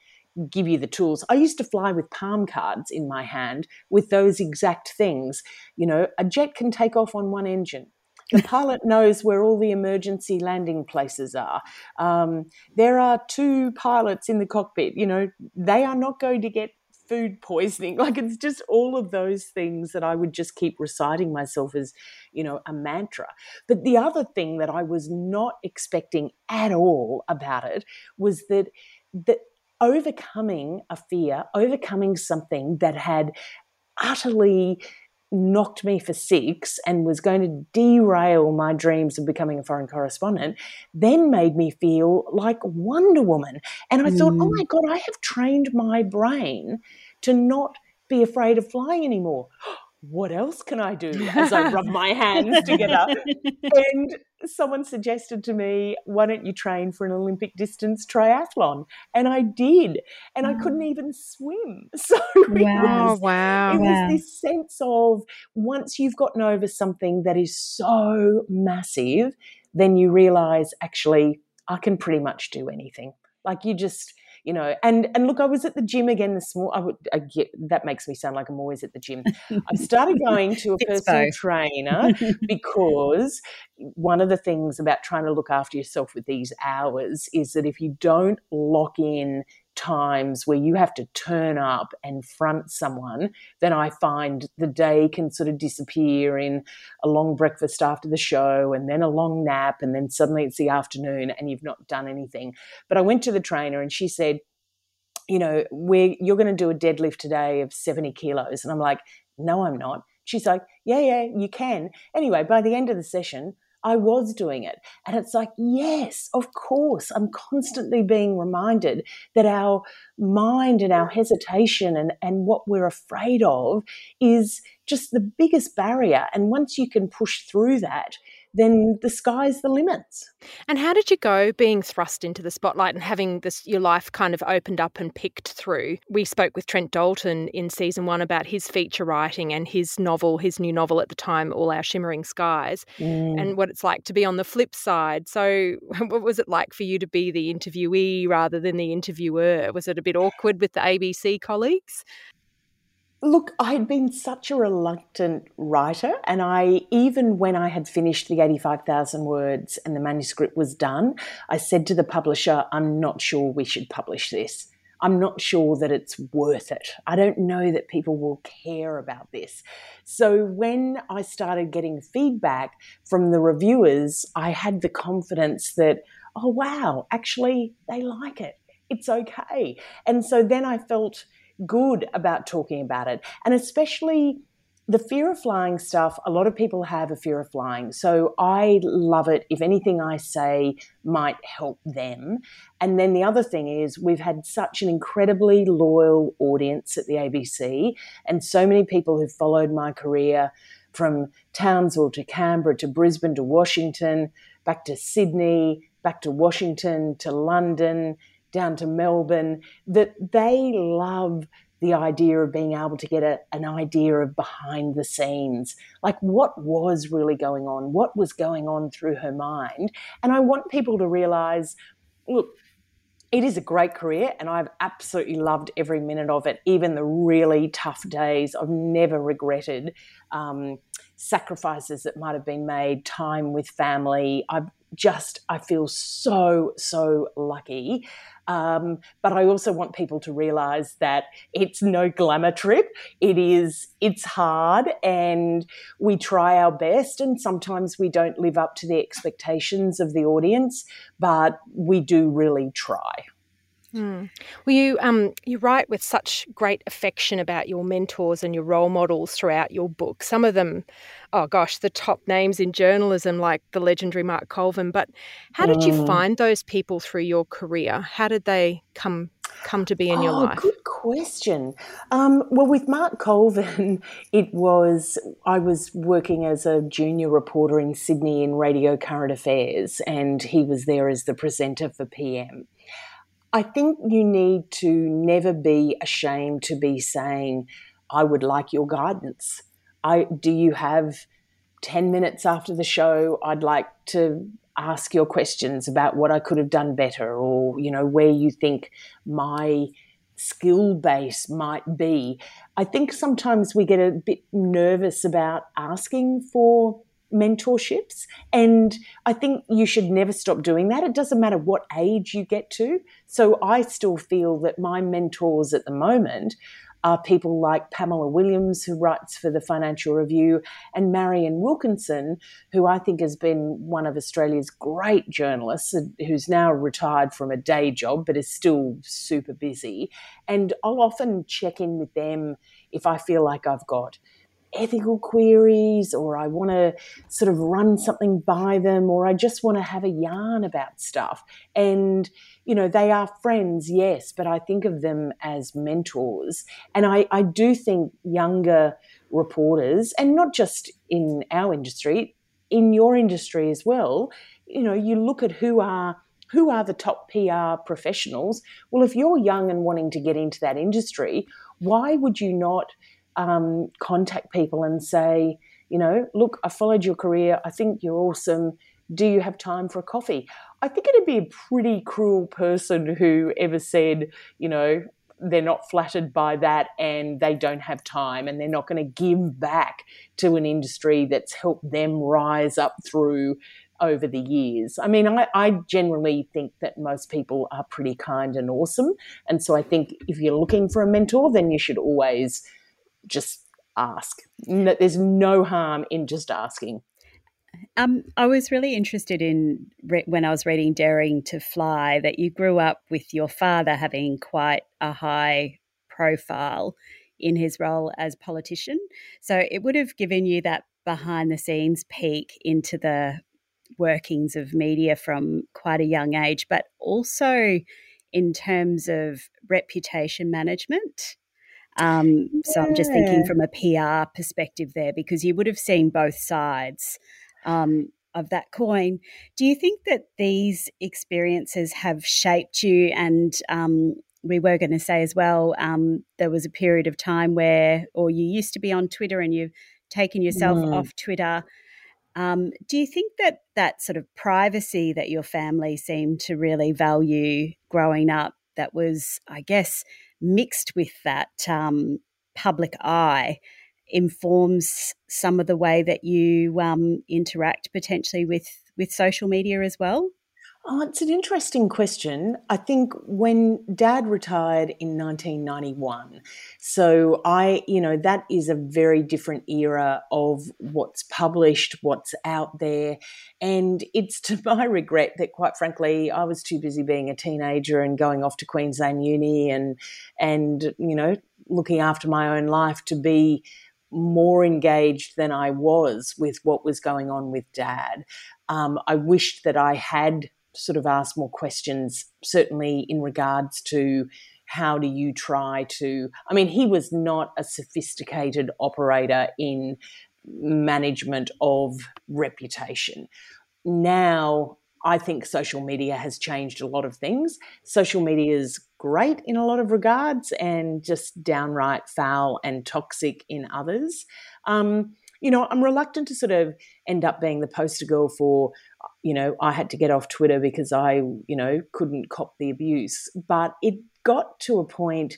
give you the tools. I used to fly with palm cards in my hand with those exact things. You know, a jet can take off on one engine. The pilot knows where all the emergency landing places are. Um, there are two pilots in the cockpit. You know, they are not going to get food poisoning. Like it's just all of those things that I would just keep reciting myself as, you know, a mantra. But the other thing that I was not expecting at all about it was that that overcoming a fear, overcoming something that had utterly knocked me for six and was going to derail my dreams of becoming a foreign correspondent then made me feel like Wonder Woman. And I mm. thought, oh my mm. God, I have trained my brain to not be afraid of flying anymore. What else can I do as I rub my hands together? and someone suggested to me, why don't you train for an Olympic distance triathlon? And I did. And I mm. couldn't even swim. So wow, was, wow. It was this sense of once you've gotten over something that is so massive, then you realize actually I can pretty much do anything. Like you just you know and and look i was at the gym again this morning i would I get, that makes me sound like i'm always at the gym. I started going to a personal trainer because one of the things about trying to look after yourself with these hours is that if you don't lock in times where you have to turn up and front someone, then I find the day can sort of disappear in a long breakfast after the show and then a long nap, and then suddenly it's the afternoon and you've not done anything. But I went to the trainer and she said, you know, we you're going to do a deadlift today of 70 kilos. And I'm like, no, I'm not. She's like, yeah, yeah, you can. Anyway, by the end of the session, I was doing it. And it's like, yes, of course. I'm constantly being reminded that our mind and our hesitation and, and what we're afraid of is just the biggest barrier. And once you can push through that, then the sky's the limits. And how did you go being thrust into the spotlight and having this your life kind of opened up and picked through? We spoke with Trent Dalton in season one about his feature writing and his novel, his new novel at the time, All Our Shimmering Skies, mm. and what it's like to be on the flip side. So, what was it like for you to be the interviewee rather than the interviewer? Was it a bit awkward with the ABC colleagues? Look, I had been such a reluctant writer, and I, even when I had finished the 85,000 words and the manuscript was done, I said to the publisher, I'm not sure we should publish this. I'm not sure that it's worth it. I don't know that people will care about this. So when I started getting feedback from the reviewers, I had the confidence that, oh, wow, actually, they like it. It's okay. And so then I felt good about talking about it. And especially the fear of flying stuff, a lot of people have a fear of flying. So I love it if anything I say might help them. And then the other thing is, we've had such an incredibly loyal audience at the ABC, and so many people who've followed my career from Townsville to Canberra to Brisbane to Washington, back to Sydney, back to Washington to London down to Melbourne, that they love the idea of being able to get a, an idea of behind the scenes, like what was really going on, what was going on through her mind. And I want people to realize look, it is a great career and I've absolutely loved every minute of it, even the really tough days. I've never regretted um, sacrifices that might have been made, time with family. I've just, I feel so, so lucky. Um, but I also want people to realize that it's no glamour trip. It is, it's hard and we try our best. And sometimes we don't live up to the expectations of the audience, but we do really try. Mm. Well, you um, you write with such great affection about your mentors and your role models throughout your book. Some of them, oh gosh, the top names in journalism, like the legendary Mark Colvin. But how did you mm. find those people through your career? How did they come come to be in oh, your life? Good question. Um, well, with Mark Colvin, it was I was working as a junior reporter in Sydney in Radio Current Affairs, and he was there as the presenter for PM. I think you need to never be ashamed to be saying, I would like your guidance. I, do you have 10 minutes after the show? I'd like to ask your questions about what I could have done better or, you know, where you think my skill base might be. I think sometimes we get a bit nervous about asking for mentorships. And I think you should never stop doing that. It doesn't matter what age you get to. So I still feel that my mentors at the moment are people like Pamela Williams, who writes for the Financial Review, and Marian Wilkinson, who I think has been one of Australia's great journalists, who's now retired from a day job but is still super busy. And I'll often check in with them if I feel like I've got ethical queries or I want to sort of run something by them or I just want to have a yarn about stuff. And, you know, they are friends, yes, but I think of them as mentors. And I, I do think younger reporters, and not just in our industry, in your industry as well, you know, you look at who are who are the top PR professionals? Well, if you're young and wanting to get into that industry, why would you not um, contact people and say, you know, look, I followed your career. I think you're awesome. Do you have time for a coffee? I think it'd be a pretty cruel person who ever said, you know, they're not flattered by that and they don't have time and they're not going to give back to an industry that's helped them rise up through over the years. I mean, I, I, generally think that most people are pretty kind and awesome. And so I think if you're looking for a mentor, then you should always just ask. No, there's no harm in just asking. Um, I was really interested in re- when I was reading Daring to Fly that you grew up with your father having quite a high profile in his role as politician. So it would have given you that behind the scenes peek into the workings of media from quite a young age, but also in terms of reputation management. Um, so I'm just thinking from a PR perspective there because you would have seen both sides um, of that coin. Do you think that these experiences have shaped you? And um, we were going to say as well, um, there was a period of time where, or you used to be on Twitter and you've taken yourself mm. off Twitter. Um, do you think that that sort of privacy that your family seemed to really value growing up, that was, I guess, mixed with that um, public eye informs some of the way that you um, interact potentially with with social media as well? Oh, it's an interesting question. I think when dad retired in 1991, so I, you know, that is a very different era of what's published, what's out there. And it's to my regret that, quite frankly, I was too busy being a teenager and going off to Queensland Uni and, and, you know, looking after my own life to be more engaged than I was with what was going on with dad. Um, I wished that I had sort of ask more questions, certainly in regards to how do you try to. I mean, he was not a sophisticated operator in management of reputation. Now, I think social media has changed a lot of things. Social media is great in a lot of regards and just downright foul and toxic in others. Um, you know, I'm reluctant to sort of end up being the poster girl for you know, I had to get off Twitter because I, you know, couldn't cop the abuse. But it got to a point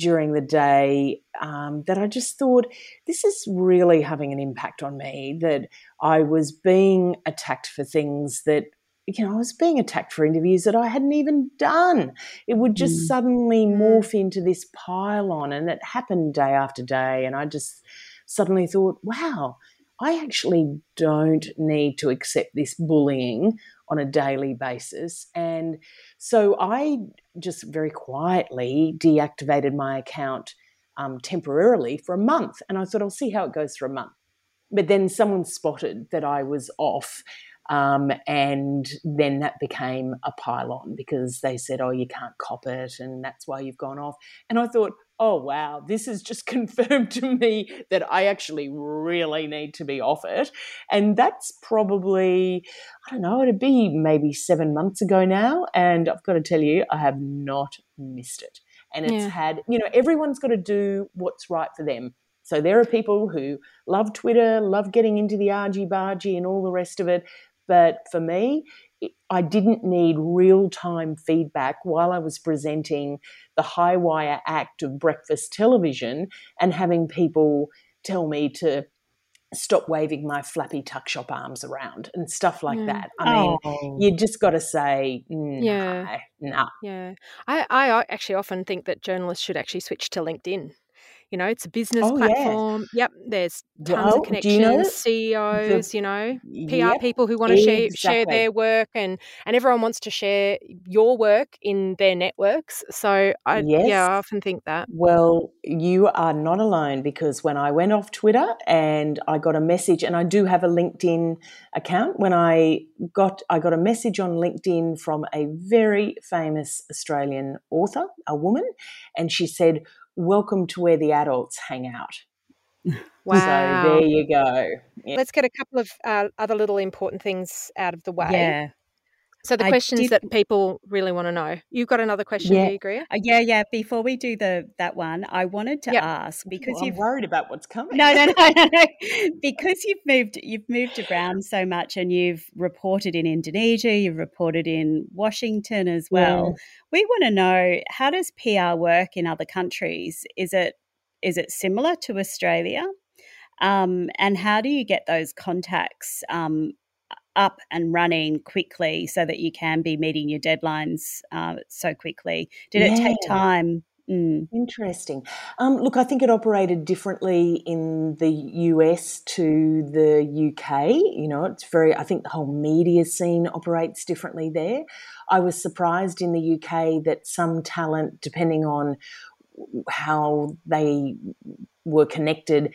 during the day um, that I just thought this is really having an impact on me. That I was being attacked for things that you know I was being attacked for interviews that I hadn't even done. It would just mm. suddenly morph into this pile on, and it happened day after day. And I just suddenly thought, wow. I actually don't need to accept this bullying on a daily basis. And so I just very quietly deactivated my account um, temporarily for a month. And I thought, I'll see how it goes for a month. But then someone spotted that I was off. Um, and then that became a pile-on because they said, "Oh, you can't cop it, and that's why you've gone off." And I thought, oh, wow, this has just confirmed to me that I actually really need to be off it. And that's probably, I don't know, it'd be maybe seven months ago now. And I've got to tell you, I have not missed it. And it's yeah. had, you know, everyone's got to do what's right for them. So there are people who love Twitter, love getting into the argy bargy and all the rest of it. But for me, I didn't need real time feedback while I was presenting the high wire act of breakfast television and having people tell me to stop waving my flappy tuck shop arms around and stuff like yeah. that. I mean, oh. you just got to say, nah, yeah, nah. Yeah, I, I actually often think that journalists should actually switch to LinkedIn. You know, it's a business oh, platform. Yeah. Yep, there's tons well, of connections, you know, CEOs, the, you know, PR yep, people who want to exactly. share share their work, and and everyone wants to share your work in their networks. So I yes. yeah, I often think that. Well, you are not alone because when I went off Twitter and I got a message, and I do have a LinkedIn account. When I got I got a message on LinkedIn from a very famous Australian author, a woman, and she said welcome to where the adults hang out. Wow. So there you go. Yeah. Let's get a couple of uh, other little important things out of the way. Yeah. So the questions did, that people really want to know. You've got another question, yeah. do you agree? Uh, yeah, yeah. Before we do the that one, I wanted to yep. ask because well, you've worried about what's coming. No, no, no, no, no. because you've moved you've moved around so much and you've reported in Indonesia, you've reported in Washington as well. Yeah. We want to know how does PR work in other countries? Is it is it similar to Australia? Um, and how do you get those contacts um, up and running quickly so that you can be meeting your deadlines uh, so quickly? Did yeah. it take time? Mm. Interesting. Um, look, I think it operated differently in the US to the UK. You know, it's very, I think the whole media scene operates differently there. I was surprised in the UK that some talent, depending on how they were connected,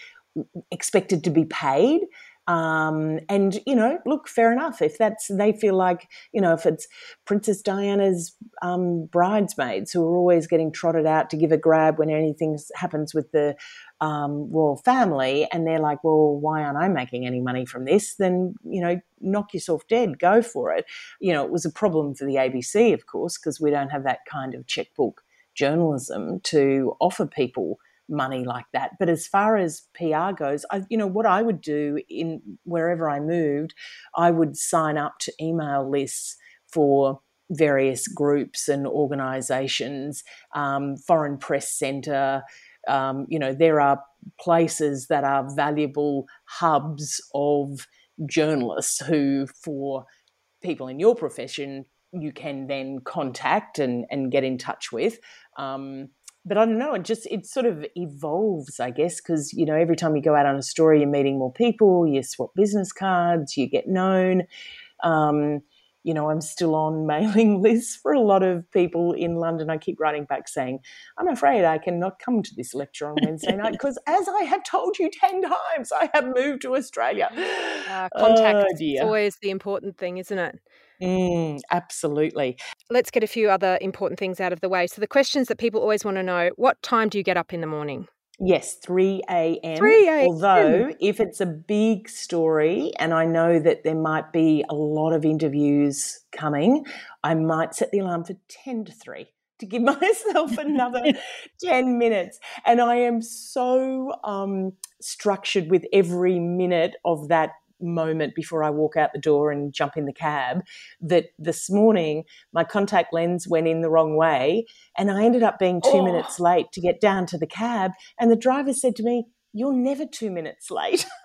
expected to be paid. Um, and you know, look, fair enough. If that's they feel like you know, if it's Princess Diana's um, bridesmaids who are always getting trotted out to give a grab when anything happens with the um, royal family, and they're like, well, why aren't I making any money from this? Then you know, knock yourself dead, go for it. You know, it was a problem for the ABC, of course, because we don't have that kind of checkbook journalism to offer people money like that. But as far as PR goes, I, you know, what I would do in wherever I moved, I would sign up to email lists for various groups and organisations, um, Foreign Press Centre. Um, you know, there are places that are valuable hubs of journalists who, for people in your profession, you can then contact and, and get in touch with. Um, but I don't know. It just it sort of evolves, I guess, because you know every time you go out on a story, you're meeting more people. You swap business cards. You get known. Um, you know, I'm still on mailing lists for a lot of people in London. I keep writing back saying, I'm afraid I cannot come to this lecture on Wednesday night because, as I have told you 10 times, I have moved to Australia. Uh, contact oh, is always the important thing, isn't it? Mm, absolutely. Let's get a few other important things out of the way. So, the questions that people always want to know what time do you get up in the morning? Yes, 3 a.m. 3 a.m. Although, if it's a big story and I know that there might be a lot of interviews coming, I might set the alarm for 10 to 3 to give myself another 10 minutes. And I am so um, structured with every minute of that moment before I walk out the door and jump in the cab that this morning my contact lens went in the wrong way and I ended up being two oh. minutes late to get down to the cab. And the driver said to me, You're never two minutes late.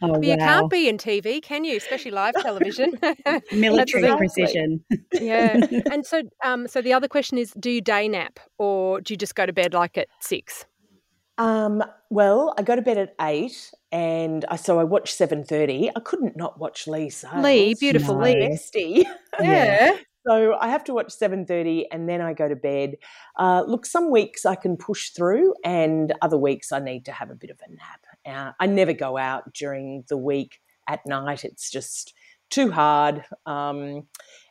Oh, but you can't be in TV, can you? Especially live television. Military precision. yeah. And so, um, so the other question is: Do you day nap, or do you just go to bed like at six? Um, well, I go to bed at eight, and I so I watch seven thirty. I couldn't not watch Leigh Sales. Leigh, beautiful no. Leigh, bestie. Yeah. so I have to watch seven thirty, and then I go to bed. Uh, look, some weeks I can push through, and other weeks I need to have a bit of a nap. Uh, I never go out during the week at night. It's just too hard. Um,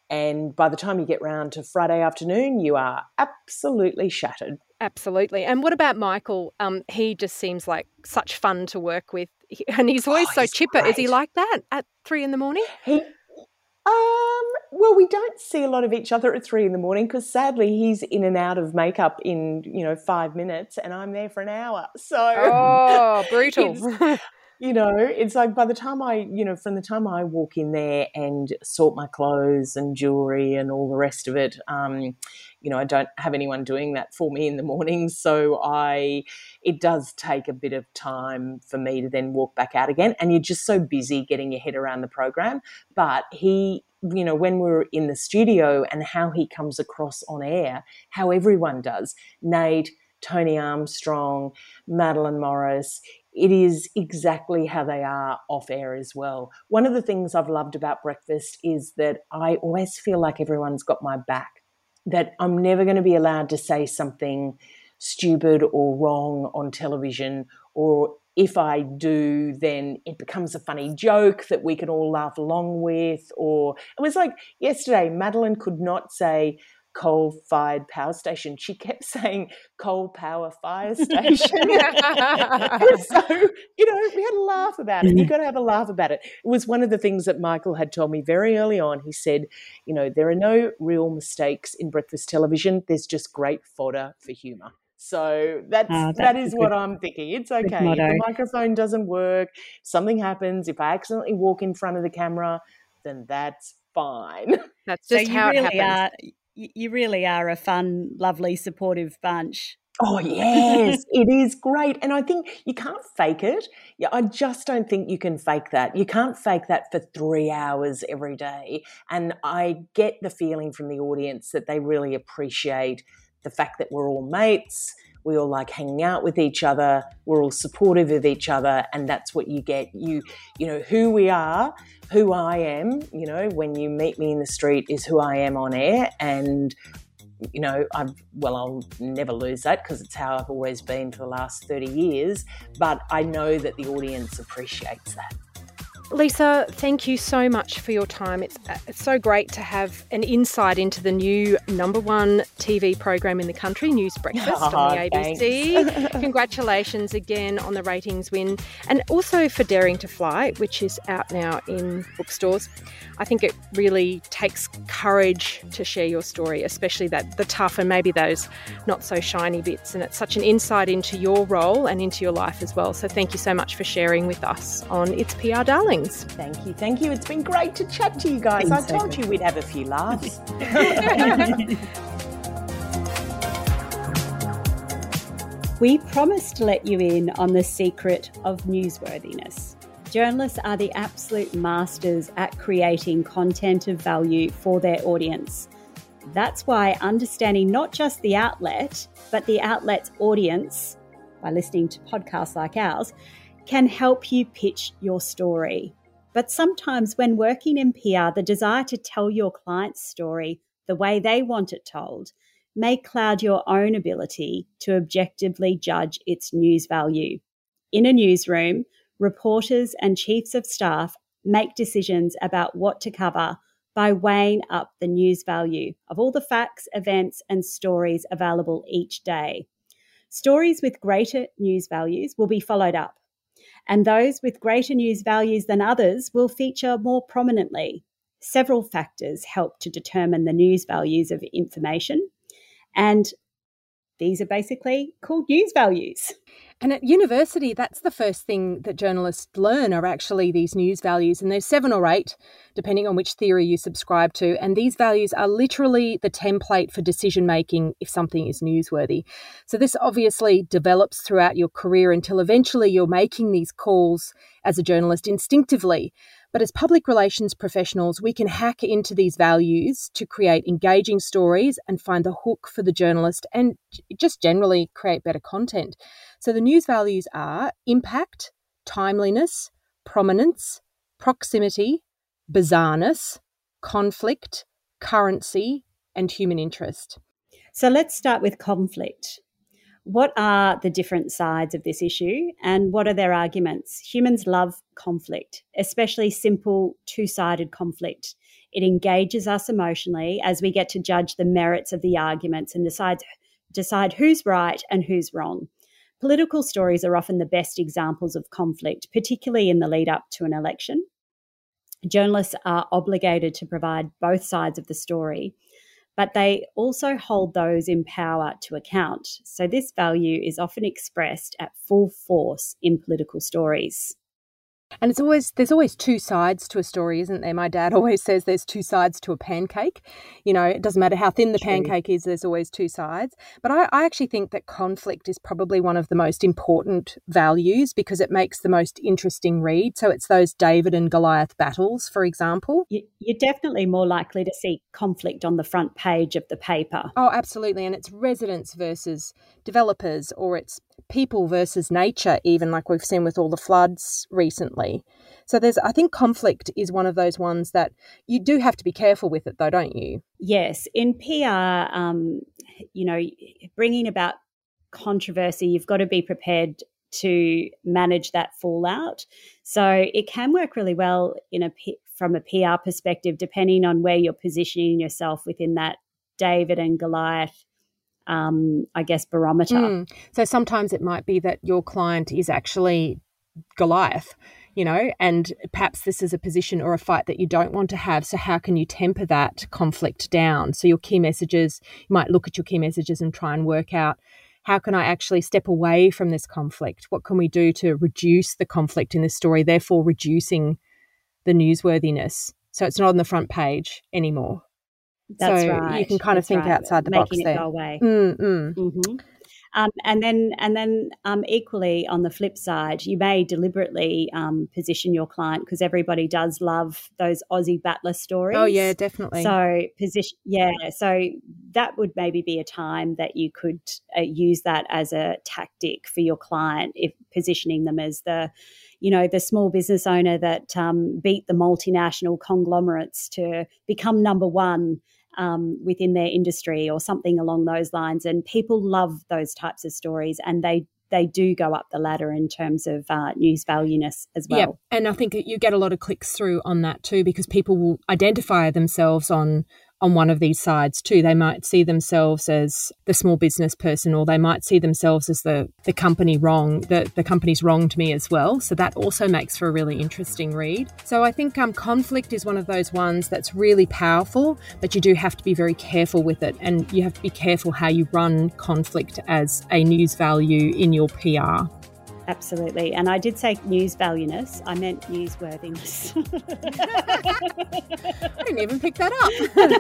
and by the time you get round to Friday afternoon, you are absolutely shattered. Absolutely. And what about Michael? Um, he just seems like such fun to work with, and he's always oh, so he's chipper. Great. Is he like that at three in the morning? He, um, well, we don't see a lot of each other at three in the morning because sadly he's in and out of makeup in you know five minutes, and I'm there for an hour. So oh, brutal you know, it's like by the time I, you know, from the time I walk in there and sort my clothes and jewelry and all the rest of it, um, you know, I don't have anyone doing that for me in the morning. So I, it does take a bit of time for me to then walk back out again. And you're just so busy getting your head around the program. But he, you know, when we're in the studio and how he comes across on air, how everyone does, Nate, Tony Armstrong, Madeleine Morris, it is exactly how they are off air as well. One of the things I've loved about breakfast is that I always feel like everyone's got my back, that I'm never going to be allowed to say something stupid or wrong on television, or if I do, then it becomes a funny joke that we can all laugh along with. Or it was like yesterday, Madeleine could not say, coal fired power station. She kept saying coal power fire station. so, you know, we had a laugh about it. You've mm-hmm. got to have a laugh about it. It was one of the things that Michael had told me very early on. He said, you know, there are no real mistakes in breakfast television, there's just great fodder for humour. So that's, oh, that's that is good, what I'm thinking. It's okay. If the microphone doesn't work, something happens, if I accidentally walk in front of the camera, then that's fine. That's just so how really it happens. Are, you really are a fun, lovely, supportive bunch. Oh yes, it is great, and I think you can't fake it. Yeah, I just don't think you can fake that. You can't fake that for three hours every day. And I get the feeling from the audience that they really appreciate the fact that we're all mates. We all like hanging out with each other. We're all supportive of each other, and that's what you get. You, you know, who we are who I am, you know, when you meet me in the street is who I am on air. And, you know, I've, well, I'll never lose that because it's how I've always been for the last 30 years. But I know that the audience appreciates that. Lisa, thank you so much for your time. It's, uh, it's, so great to have an insight into the new number one TV program in the country, News Breakfast oh, on the ABC. Congratulations again on the ratings win and also for Daring to Fly, which is out now in bookstores. I think it really takes courage to share your story, especially that the tough and maybe those not so shiny bits. And it's such an insight into your role and into your life as well. So thank you so much for sharing with us on It's PR Thank you, thank you. It's been great to chat to you guys. I so told good. you we'd have a few laughs. we promised to let you in on the secret of newsworthiness. Journalists are the absolute masters at creating content of value for their audience. That's why understanding not just the outlet, but the outlet's audience by listening to podcasts like ours can help you pitch your story. But sometimes, when working in PR, the desire to tell your client's story the way they want it told may cloud your own ability to objectively judge its news value. In a newsroom, reporters and chiefs of staff make decisions about what to cover by weighing up the news value of all the facts, events, and stories available each day. Stories with greater news values will be followed up, and those with greater news values than others will feature more prominently. Several factors help to determine the news values of information, and these are basically called news values. And at university, that's the first thing that journalists learn are actually these news values. And there's seven or eight, depending on which theory you subscribe to. And these values are literally the template for decision making if something is newsworthy. So this obviously develops throughout your career until eventually you're making these calls as a journalist instinctively. But as public relations professionals, we can hack into these values to create engaging stories and find the hook for the journalist and just generally create better content. So the news values are impact, timeliness, prominence, proximity, bizarreness, conflict, currency, and human interest. So let's start with conflict. What are the different sides of this issue and what are their arguments? Humans love conflict, especially simple two sided conflict. It engages us emotionally as we get to judge the merits of the arguments and decide, decide who's right and who's wrong. Political stories are often the best examples of conflict, particularly in the lead up to an election. Journalists are obligated to provide both sides of the story but they also hold those in power to account. So this value is often expressed at full force in political stories. And it's always there's always two sides to a story, isn't there? My dad always says there's two sides to a pancake. You know, it doesn't matter how thin the True. pancake is, there's always two sides. But I, I actually think that conflict is probably one of the most important values because it makes the most interesting read. So it's those David and Goliath battles, for example. You're definitely more likely to see conflict on the front page of the paper. Oh, absolutely. And it's residents versus developers, or it's people versus nature, even like we've seen with all the floods recently. So there's, I think, conflict is one of those ones that you do have to be careful with it, though, don't you? Yes, in PR, um, you know, bringing about controversy, you've got to be prepared to manage that fallout. So it can work really well in a from a PR perspective, depending on where you're positioning yourself within that David and Goliath um, I guess, barometer. Mm. So sometimes it might be that your client is actually Goliath, you know, and perhaps this is a position or a fight that you don't want to have. So, how can you temper that conflict down? So, your key messages, you might look at your key messages and try and work out how can I actually step away from this conflict? What can we do to reduce the conflict in this story, therefore reducing the newsworthiness? So, it's not on the front page anymore. That's so right. You can kind That's of think right. outside the Making box it there. Go away. Mm, mm. Mm-hmm. Um, and then, and then, um, equally on the flip side, you may deliberately um, position your client because everybody does love those Aussie battler stories. Oh yeah, definitely. So position, yeah. So that would maybe be a time that you could uh, use that as a tactic for your client, if positioning them as the you know, the small business owner that um, beat the multinational conglomerates to become number one um, within their industry or something along those lines. And people love those types of stories and they they do go up the ladder in terms of uh, news valueness as well. Yeah, and I think you get a lot of clicks through on that too because people will identify themselves on on one of these sides too. They might see themselves as the small business person, or they might see themselves as the, the company wrong, the, the company's wronged me as well. So that also makes for a really interesting read. So I think um, conflict is one of those ones that's really powerful, but you do have to be very careful with it. And you have to be careful how you run conflict as a news value in your PR. Absolutely. And I did say news valueness. I meant newsworthiness. I didn't even pick that up. no,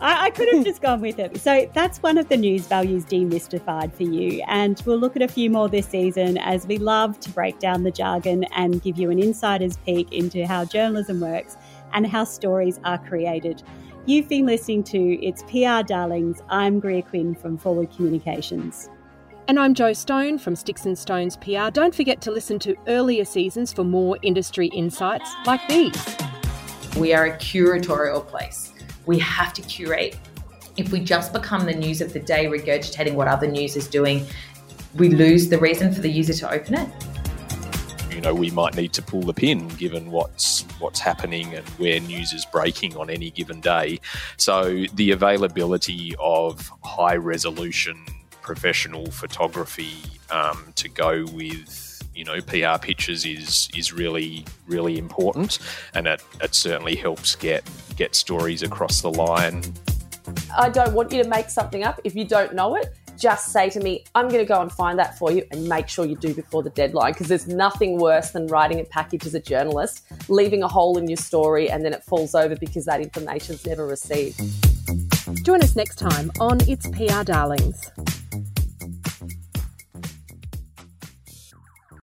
I, I could have just gone with it. So that's one of the news values demystified for you. And we'll look at a few more this season as we love to break down the jargon and give you an insider's peek into how journalism works and how stories are created. You've been listening to It's PR Darlings. I'm Greer Quinn from Forward Communications. And I'm Joe Stone from Sticks and Stones PR. Don't forget to listen to earlier seasons for more industry insights like these. We are a curatorial place. We have to curate. If we just become the news of the day, regurgitating what other news is doing, we lose the reason for the user to open it. You know, we might need to pull the pin given what's what's happening and where news is breaking on any given day. So the availability of high resolution professional photography um, to go with you know PR pictures is is really really important, and it, it certainly helps get get stories across the line. I don't want you to make something up if you don't know it. just say to me, I'm going to go and find that for you and make sure you do before the deadline because there's nothing worse than writing a package as a journalist, leaving a hole in your story, and then it falls over because that information's never received. Join us next time on It's PR Darlings.